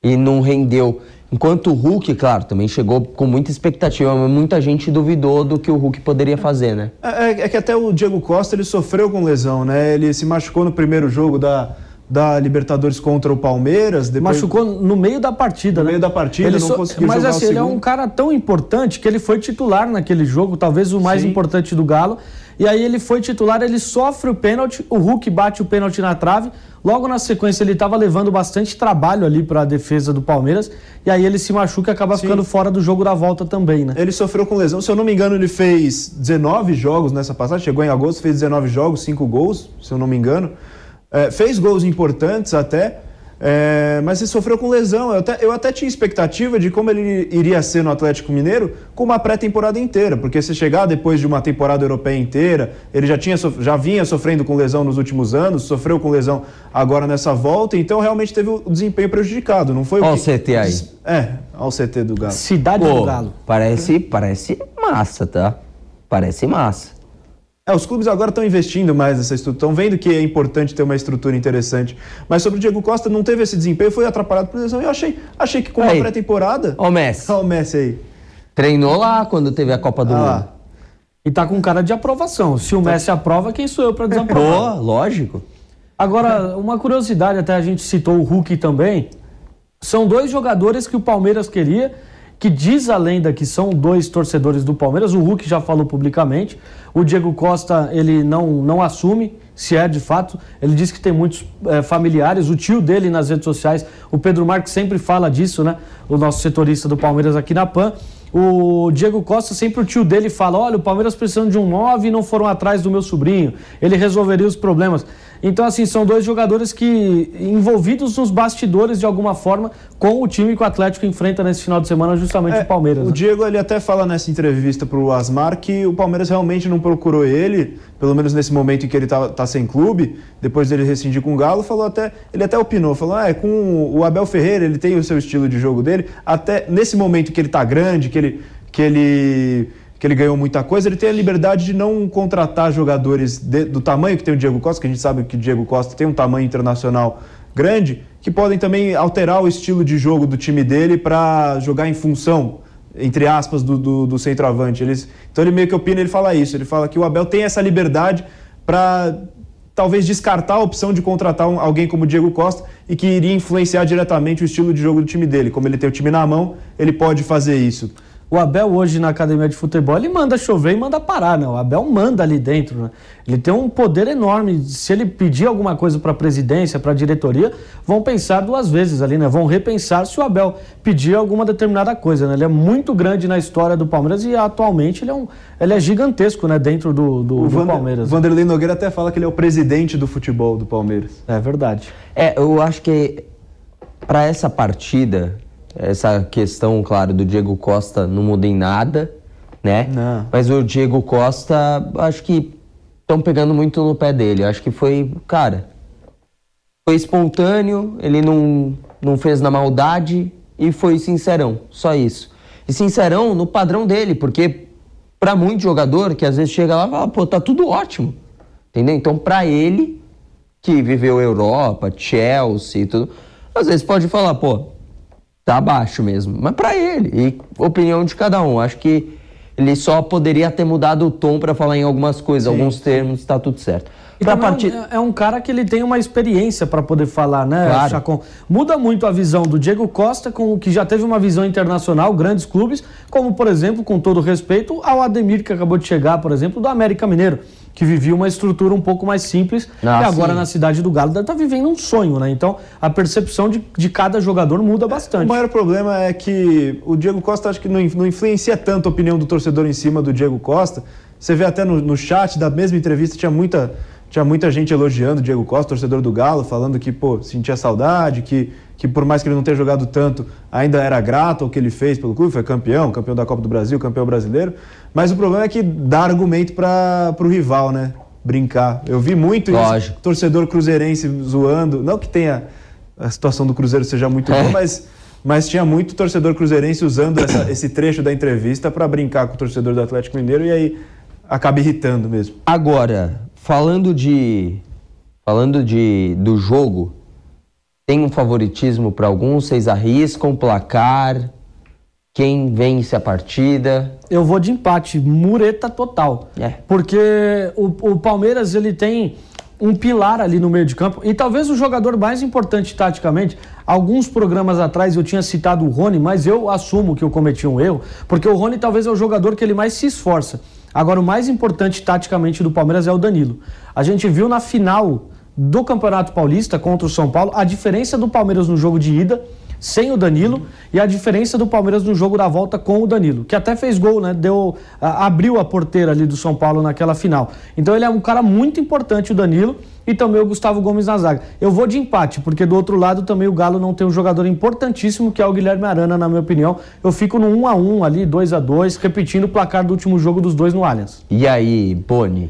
e não rendeu. Enquanto o Hulk, claro, também chegou com muita expectativa, mas muita gente duvidou do que o Hulk poderia fazer, né? É, é- é que até o Diego Costa ele sofreu com lesão, né? Ele se machucou no primeiro jogo da, da Libertadores contra o Palmeiras. Depois... Machucou no meio da partida, No né? meio da partida, Ele não conseguiu Mas jogar o assim, ele é um cara tão importante que ele foi titular naquele jogo, talvez o mais Sim. importante do Galo. E aí ele foi titular, ele sofre o pênalti, o Hulk bate o pênalti na trave. Logo na sequência ele estava levando bastante trabalho ali para a defesa do Palmeiras. E aí ele se machuca e acaba ficando fora do jogo da volta também, né? Ele sofreu com lesão. Se eu não me engano, ele fez 19 jogos nessa passagem. Chegou em agosto, fez 19 jogos, 5 gols, se eu não me engano. É, fez gols importantes até, é, mas ele sofreu com lesão. Eu até, eu até tinha expectativa de como ele iria ser no Atlético Mineiro com uma pré-temporada inteira. Porque se chegar depois de uma temporada europeia inteira, ele já, tinha, já vinha sofrendo com lesão nos últimos anos, sofreu com lesão agora nessa volta, então realmente teve o desempenho prejudicado. Não foi Ó o o que- CT aí. É, olha o CT do Galo. Cidade Pô, do Galo. parece, parece massa, tá? Parece massa. É, os clubes agora estão investindo mais nessa estrutura, estão vendo que é importante ter uma estrutura interessante. Mas sobre o Diego Costa, não teve esse desempenho, foi atrapalhado por lesão. Eu achei, achei que com uma Aí. pré-temporada. Ó o Messi. Olha o Messi aí. Treinou lá quando teve a Copa do Ah Mundo. E tá com cara de aprovação. Se o Messi aprova, quem sou eu para desaprovar? Pô, lógico. Agora, uma curiosidade, até a gente citou o Hulk também. São dois jogadores que o Palmeiras queria, que diz a lenda que são dois torcedores do Palmeiras. O Hulk já falou publicamente. O Diego Costa, ele não, não assume se é de fato. Ele diz que tem muitos eh, familiares. O tio dele nas redes sociais, o Pedro Marques, sempre fala disso, né? O nosso setorista do Palmeiras aqui na PAN. O Diego Costa, sempre o tio dele fala: olha, o Palmeiras precisando de um 9 e não foram atrás do meu sobrinho. Ele resolveria os problemas. Então, assim, são dois jogadores que envolvidos nos bastidores de alguma forma com o time que o Atlético enfrenta nesse final de semana, justamente É, o Palmeiras. O né? Diego ele até fala nessa entrevista pro Asmar que o Palmeiras realmente não procurou ele, pelo menos nesse momento em que ele tá, tá sem clube, depois dele rescindir com o Galo, falou até, ele até opinou, falou: "Ah, é com o Abel Ferreira, ele tem o seu estilo de jogo dele, até nesse momento que ele tá grande, que ele que ele que ele ganhou muita coisa, ele tem a liberdade de não contratar jogadores de- do tamanho que tem o Diego Costa, que a gente sabe que o Diego Costa tem um tamanho internacional grande, que podem também alterar o estilo de jogo do time dele para jogar em função, entre aspas, do, do, do centroavante. Eles, então ele meio que opina, ele fala isso, ele fala que o Abel tem essa liberdade para talvez descartar a opção de contratar um- alguém como o Diego Costa e que iria influenciar diretamente o estilo de jogo do time dele. Como ele tem o time na mão, ele pode fazer isso. O Abel hoje na academia de futebol, ele manda chover e manda parar, né? O Abel manda ali dentro, né? Ele tem um poder enorme. Se ele pedir alguma coisa para a presidência, para a diretoria, vão pensar duas vezes ali, né? Vão repensar se o Abel pedir alguma determinada coisa, né? Ele é muito grande na história do Palmeiras e atualmente ele é, um, ele é gigantesco, né? Dentro do, do, O do Vander- Palmeiras. Vanderlei Nogueira até fala que ele é o presidente do futebol do Palmeiras. É verdade. É, eu acho que para essa partida, essa questão, claro, do Diego Costa não muda em nada, né? Não. Mas o Diego Costa, acho que estão pegando muito no pé dele. Acho que foi, cara, foi espontâneo, ele não, não fez na maldade e foi sincerão, só isso. e sincerão no padrão dele, porque para muito jogador que às vezes chega lá e fala, pô, tá tudo ótimo. Entendeu? Então, para ele, que viveu Europa, Chelsea e tudo, às vezes pode falar, pô, tá abaixo mesmo. Mas para ele, e opinião de cada um. Acho que ele só poderia ter mudado o tom para falar em algumas coisas, Sim. alguns termos, tá tudo certo. Partir... é, um, é um cara que ele tem uma experiência para poder falar, né, Claro. Chacon? Muda muito a visão do Diego Costa, com o que já teve uma visão internacional, grandes clubes, como, por exemplo, com todo respeito, ao Ademir, que acabou de chegar, por exemplo, do América Mineiro, que vivia uma estrutura um pouco mais simples Ah, e agora sim. na cidade do Galo estar vivendo um sonho, né? Então a percepção de, de cada jogador muda O bastante. maior problema é que o Diego Costa acho que não, não influencia tanto a opinião do torcedor em cima do Diego Costa. Você vê até no, no chat da mesma entrevista, tinha muita, tinha muita gente elogiando o Diego Costa, torcedor do Galo, falando que, pô, sentia saudade, que, que por mais que ele não tenha jogado tanto, ainda era grato ao que ele fez pelo clube, foi campeão, campeão da Copa do Brasil, campeão brasileiro. Mas o problema é que dá argumento para o rival, né? Brincar. Eu vi muito Lógico. isso, torcedor cruzeirense zoando. Não que tenha a situação do Cruzeiro seja muito boa, mas, mas tinha muito torcedor cruzeirense usando essa- [coughs] esse trecho da entrevista para brincar com o torcedor do Atlético Mineiro e aí acaba irritando mesmo. Agora, falando de falando de do jogo, tem um favoritismo para alguns? Vocês arriscam placar? Quem vence a partida? Eu vou de empate, mureta total. É. Porque o, o Palmeiras ele tem um pilar ali no meio de campo e talvez o jogador mais importante taticamente. Alguns programas atrás eu tinha citado o Rony, mas eu assumo que eu cometi um erro, porque o Rony talvez é o jogador que ele mais se esforça. Agora, o mais importante taticamente do Palmeiras é o Danilo. A gente viu na final do Campeonato Paulista contra o São Paulo a diferença do Palmeiras no jogo de ida sem o Danilo e a diferença do Palmeiras no jogo da volta com o Danilo, que até fez gol, né? Deu, abriu a porteira ali do São Paulo naquela final. Então ele é um cara muito importante, o Danilo, e também o Gustavo Gomes na zaga. Eu vou de empate, porque do outro lado também o Galo não tem um jogador importantíssimo, que é o Guilherme Arana, na minha opinião. Eu fico no 1 a 1 ali, 2 a 2 repetindo o placar do último jogo dos dois no Allianz. E aí, Boni?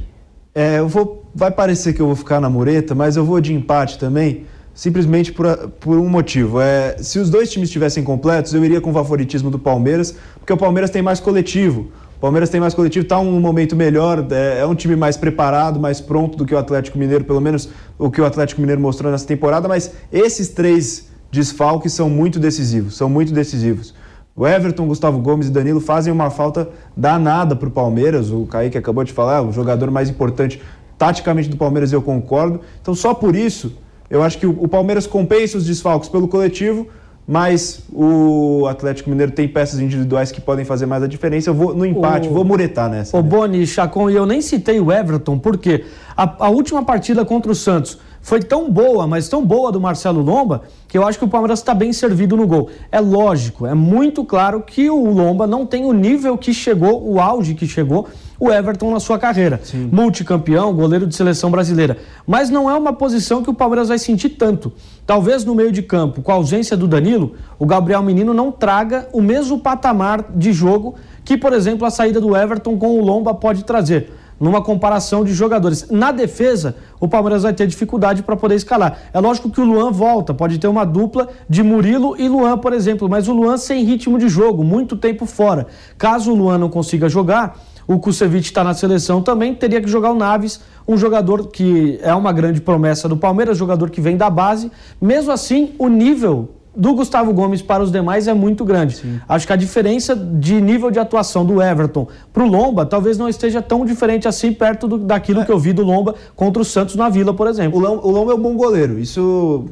É, eu vou, vai parecer que eu vou ficar na mureta, mas eu vou de empate também, simplesmente por, por um motivo. É, se os dois times estivessem completos, eu iria com o favoritismo do Palmeiras, porque o Palmeiras tem mais coletivo. O Palmeiras tem mais coletivo, está um momento melhor, é, é um time mais preparado, mais pronto do que o Atlético Mineiro, pelo menos o que o Atlético Mineiro mostrou nessa temporada, mas esses três desfalques são muito decisivos, são muito decisivos. O Everton, Gustavo Gomes e Danilo fazem uma falta danada para o Palmeiras. O Kaique acabou de falar, o jogador mais importante taticamente do Palmeiras, eu concordo. Então, só por isso, eu acho que o, o Palmeiras compensa os desfalques pelo coletivo, mas o Atlético Mineiro tem peças individuais que podem fazer mais a diferença. Eu vou no empate, O- vou muretar nessa. Ô né? Boni, Chacon, e eu nem citei o Everton, porque a, a última partida contra o Santos foi tão boa, mas tão boa do Marcelo Lomba, que eu acho que o Palmeiras está bem servido no gol. É lógico, é muito claro que o Lomba não tem o nível que chegou, o auge que chegou o Everton na sua carreira. Multicampeão, goleiro de seleção brasileira. Mas não é uma posição que o Palmeiras vai sentir tanto. Talvez no meio de campo, com a ausência do Danilo, o Gabriel Menino não traga o mesmo patamar de jogo que, por exemplo, a saída do Everton com o Lomba pode trazer. Numa comparação de jogadores. Na defesa, o Palmeiras vai ter dificuldade para poder escalar. É lógico que o Luan volta, pode ter uma dupla de Murilo e Luan, por exemplo, mas o Luan sem ritmo de jogo, muito tempo fora. Caso o Luan não consiga jogar, o Kusevich está na seleção também, teria que jogar o Naves, um jogador que é uma grande promessa do Palmeiras, jogador que vem da base. Mesmo assim, o nível do Gustavo Gomes para os demais é muito grande. Acho que a diferença de nível de atuação do Everton para o Lomba talvez não esteja tão diferente assim perto do- daquilo que eu vi do Lomba contra o Santos na Vila, por O exemplo. O Lomba é um bom goleiro, isso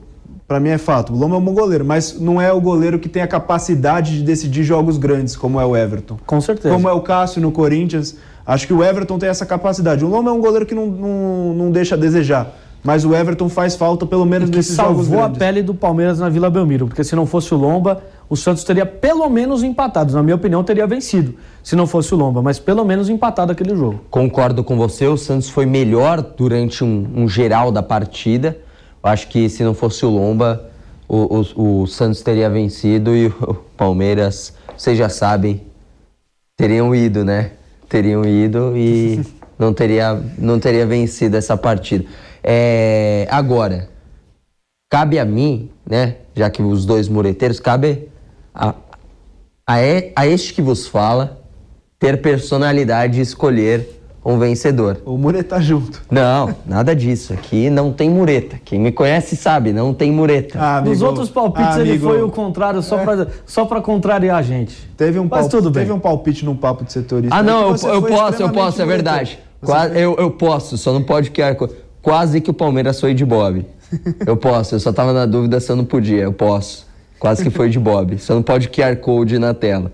pra mim é fato. O Lomba é um bom goleiro, mas não é o goleiro que tem a capacidade de decidir jogos grandes, como é o Everton. Com certeza. Como é o Cássio no Corinthians. Acho que o Everton tem essa capacidade. O Lomba é um goleiro que não, não, não deixa a desejar. Mas o Everton faz falta, pelo menos que nesses jogos salvou a grandes. pele do Palmeiras na Vila Belmiro, porque se não fosse o Lomba, o Santos teria pelo menos empatado. Na minha opinião, teria vencido, se não fosse o Lomba, mas pelo menos empatado aquele jogo. Concordo com você, o Santos foi melhor durante um, um geral da partida. Eu acho que se não fosse o Lomba, o, o- o Santos teria vencido e [laughs] o Palmeiras, vocês já sabem, teriam ido, né? Teriam ido e [laughs] não teria, não teria vencido essa partida. É, agora, cabe a mim, né? Já que os dois mureteiros, cabe a, a, a este que vos fala ter personalidade e escolher um vencedor. O Mureta junto. Não, nada disso. Aqui não tem mureta. Quem me conhece sabe, não tem mureta. Ah, Nos amigo. outros palpites Ah, ele foi o contrário, só, pra, só pra contrariar a gente. Teve um, Mas pal- tudo bem. teve um palpite num papo de setorista. Ah, não, eu, eu posso, eu posso, é verdade. Você Qua- foi- eu, eu posso, só não pode Code. Quase que o Palmeiras foi de Bob. [laughs] Eu posso, eu só tava na dúvida se eu não podia. Eu posso. Quase que foi de Bob. Só não pode QR Code na tela.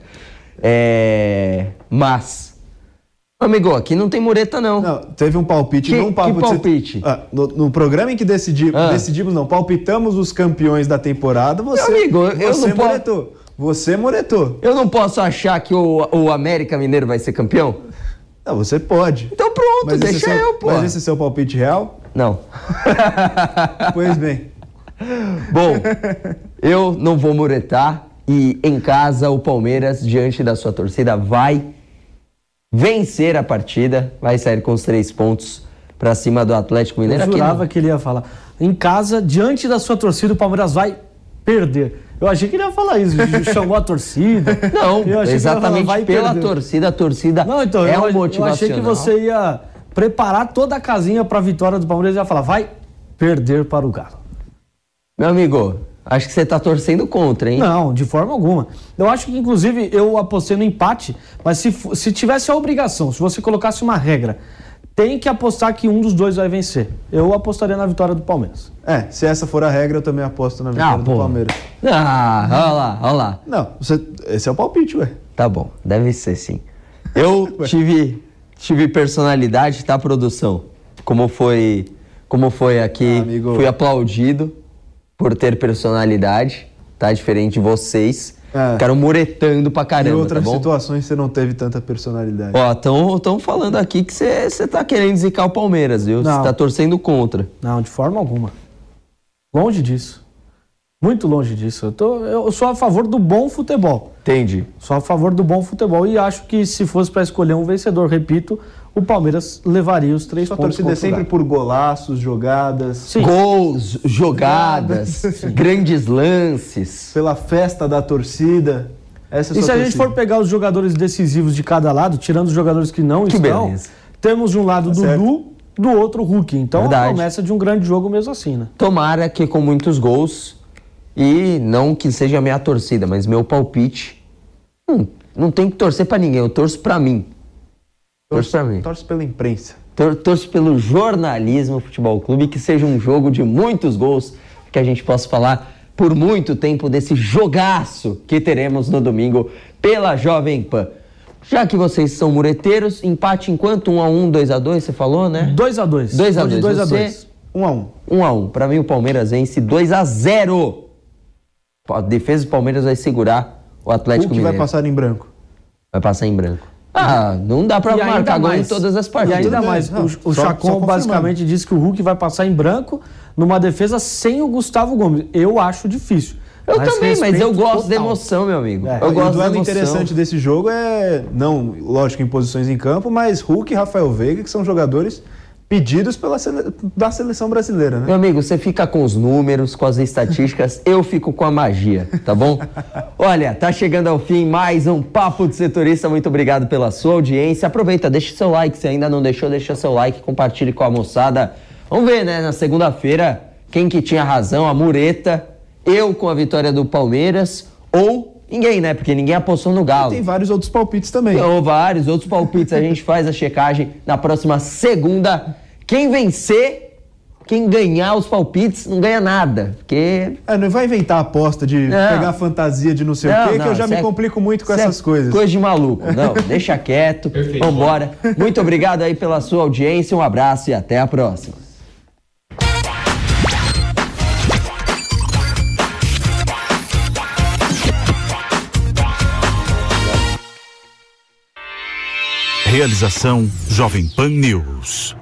É. Mas. Amigo, aqui não tem mureta, não. Não, teve um palpite Que- num papo que de palpite? Ah, no, no programa em que decidi, Ah. decidimos, não, palpitamos os campeões da temporada, você, Meu amigo, eu você não muretou. Você muretou. Eu não posso achar que o, o América Mineiro vai ser campeão? Não, você pode. Então pronto, Mas deixa seu, eu, pô. mas esse é seu palpite real? Não. [laughs] Pois bem. Bom, eu não vou muretar e em casa o Palmeiras, diante da sua torcida, vai vencer a partida, vai sair com os três pontos pra cima do Atlético Mineiro. Eu jurava que ele ia falar. Em casa, diante da sua torcida, o Palmeiras vai perder. Eu achei que ele ia falar isso, [laughs] chamou a torcida. Não, Eu falar, exatamente vai pela perder. torcida, a torcida Não, então, é eu, um eu motivacional. achei que você ia preparar toda a casinha pra vitória do Palmeiras e ia falar, vai perder para o Galo. Meu amigo, acho que você tá torcendo contra, hein? Não, de forma alguma. Eu acho que, inclusive, eu apostei no empate, mas se, se tivesse a obrigação, se você colocasse uma regra, tem que apostar que um dos dois vai vencer. Eu apostaria na vitória do Palmeiras. É, se essa for a regra, eu também aposto na vitória Ah, do pô. Palmeiras. Ah, olha lá, olha lá. Não, você- esse é o palpite, ué. Tá bom, deve ser sim. Eu [laughs] tive, tive personalidade, tá, produção? Como foi, como foi aqui, Ah, amigo. fui aplaudido por ter personalidade, tá? Diferente de vocês. É. Ficaram muretando pra Em caramba, outras tá situações você não teve tanta personalidade. Ó, tão, falando aqui que você tá querendo zicar o Palmeiras, viu? Você tá torcendo contra. Não, de forma alguma. Longe disso. Muito longe disso. Eu, tô- eu sou a favor do bom futebol. Entendi. Sou a favor do bom futebol e acho que se fosse para escolher um vencedor, repito, o Palmeiras levaria os três Sua pontos. torcida é sempre por golaços, jogadas, Sim. Gols, jogadas, [laughs] grandes lances. pela festa da torcida. Essa é E se a gente torcida. for pegar os jogadores decisivos de cada lado, tirando os jogadores que não Que estão, beleza. temos de um lado Tá Dudu, do outro Hulk. Então Verdade. a promessa de um grande jogo mesmo assim, né? Tomara que com muitos gols e não que seja a minha torcida, mas meu palpite. Hum, não tem que torcer pra ninguém, eu torço pra mim. Torço pra mim. Torce pela imprensa. Tor- Torço pelo jornalismo Futebol Clube, que seja um jogo de muitos gols, que a gente possa falar por muito tempo desse jogaço que teremos no domingo pela Jovem Pan. Já que vocês são mureteiros, empate enquanto 1 a 1 2 a 2 você falou, né? 2 a 2 2 a Vou de 2 2 a Você- 2 Um a um. 1 a 1 Pra mim, o Palmeiras vence 2 a 0 A defesa do Palmeiras vai segurar o Atlético Hulk vai Mineiro. passar em branco. Vai passar em branco. Ah, não dá pra E ainda marcar gol em mais- todas as E partidas. ainda Tudo bem, mais, não, o, o só- só Chacon confirmando. basicamente disse que o Hulk vai passar em branco numa defesa sem o Gustavo Gomes. Eu acho difícil. Eu também, mas eu gosto da total. emoção, meu amigo. É. Eu E o gosto da duelo interessante desse jogo é, não, lógico, em posições em campo, mas Hulk e Rafael Veiga, que são jogadores pedidos pela sele- da seleção brasileira, né? Meu amigo, você fica com os números, com as estatísticas, eu fico com a magia, tá bom? Olha, tá chegando ao fim mais um Papo de Setorista. Muito obrigado pela sua audiência. Aproveita, deixa seu like. Se ainda não deixou, deixa seu like, compartilhe com a moçada. Vamos ver, né? Na segunda-feira, quem que tinha razão, a mureta, eu com a vitória do Palmeiras ou ninguém, né? Porque ninguém apostou no Galo. Tem vários outros palpites também. Ou vários outros palpites. A gente faz a checagem na próxima segunda. Quem vencer, quem ganhar os palpites, não ganha nada. Porque. É, não vai inventar aposta de Não. pegar fantasia de não sei Não, o quê, que não, eu já me é- complico muito com é essas coisas. Coisa de maluco. Não, [laughs] deixa quieto. Vambora. Muito obrigado aí pela sua audiência. Um abraço e até a próxima. Realização Jovem Pan News.